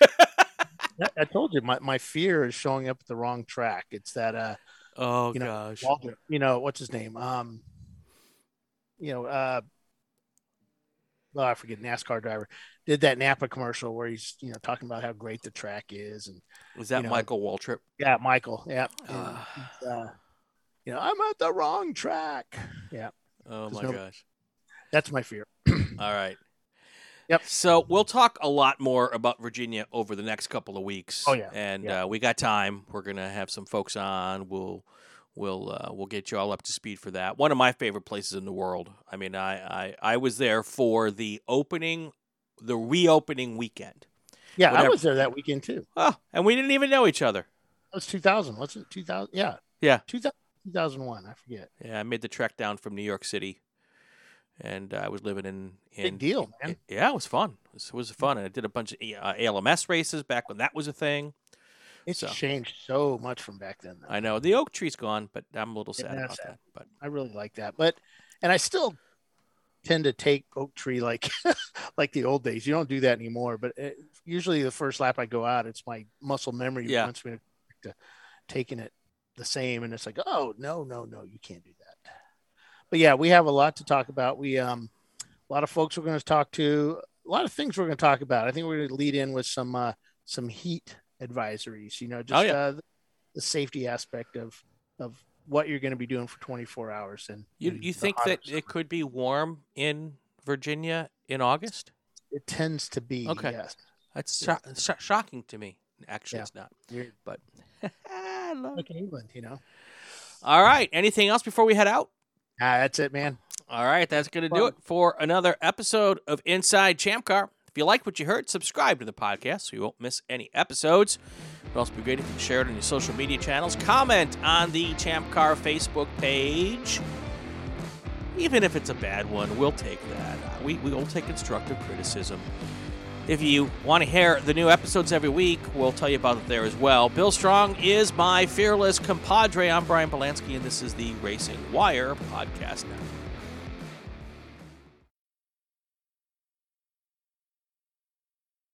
I, told you my, my fear is showing up at the wrong track. It's that uh oh you know, gosh. Walter, you know, what's his name? Um you know, uh oh, I forget NASCAR driver did that Napa commercial where he's you know talking about how great the track is and Was that you know, Michael Waltrip? Yeah, Michael. Yeah. Ah. uh, you know, I'm at the wrong track. Yeah. Oh my no- gosh. That's my fear. All right. Yep. So we'll talk a lot more about Virginia over the next couple of weeks. Oh, yeah. And Yeah. Uh, we got time. We're gonna have some folks on. We'll we'll uh, we'll get you all up to speed for that. One of my favorite places in the world. I mean, I I, I was there for the opening, the reopening weekend. Yeah, I was there that weekend too. Oh, and we didn't even know each other. That was 2000. What's it? 2000? Yeah. Yeah. 2000, 2001. I forget. Yeah, I made the trek down from New York City, and uh, I was living in. in Big deal, man. Yeah, it was fun. It was, it was fun, and I did a bunch of uh, ALMS races back when that was a thing. It's So. changed so much from back then. Though. I know the oak tree's gone, but I'm a little sad about that's that. But I really like that. But and I still tend to take oak tree like like the old days. You don't do that anymore. But it, usually the first lap I go out, it's my muscle memory Yeah. wants me to, to taking it the same, and it's like, oh no, no, no, you can't do that. But yeah, we have a lot to talk about. We um, a lot of folks we're going to talk to, a lot of things we're going to talk about. I think we're going to lead in with some uh, some heat advisories. You know, just Oh, yeah. uh, the safety aspect of of what you're going to be doing for 24 hours. And You and you think that it could be warm in Virginia in August? it tends to be Okay. yes. That's Yeah. sho- sho- shocking to me. Actually, Yeah. it's not. Weird. But I love like in England, you know. all right. Anything else before we head out? Ah, that's it, man. All right, that's going to do it for another episode of Inside Champ Car. If you like what you heard, subscribe to the podcast so you won't miss any episodes. It would also be great if you share it on your social media channels. Comment on the Champ Car Facebook page. Even if it's a bad one, we'll take that. We, we will take constructive criticism. If you want to hear the new episodes every week, we'll tell you about it there as well. Bill Strong is my fearless compadre. I'm Brian Polanski, and this is the Racing Wire Podcast Network.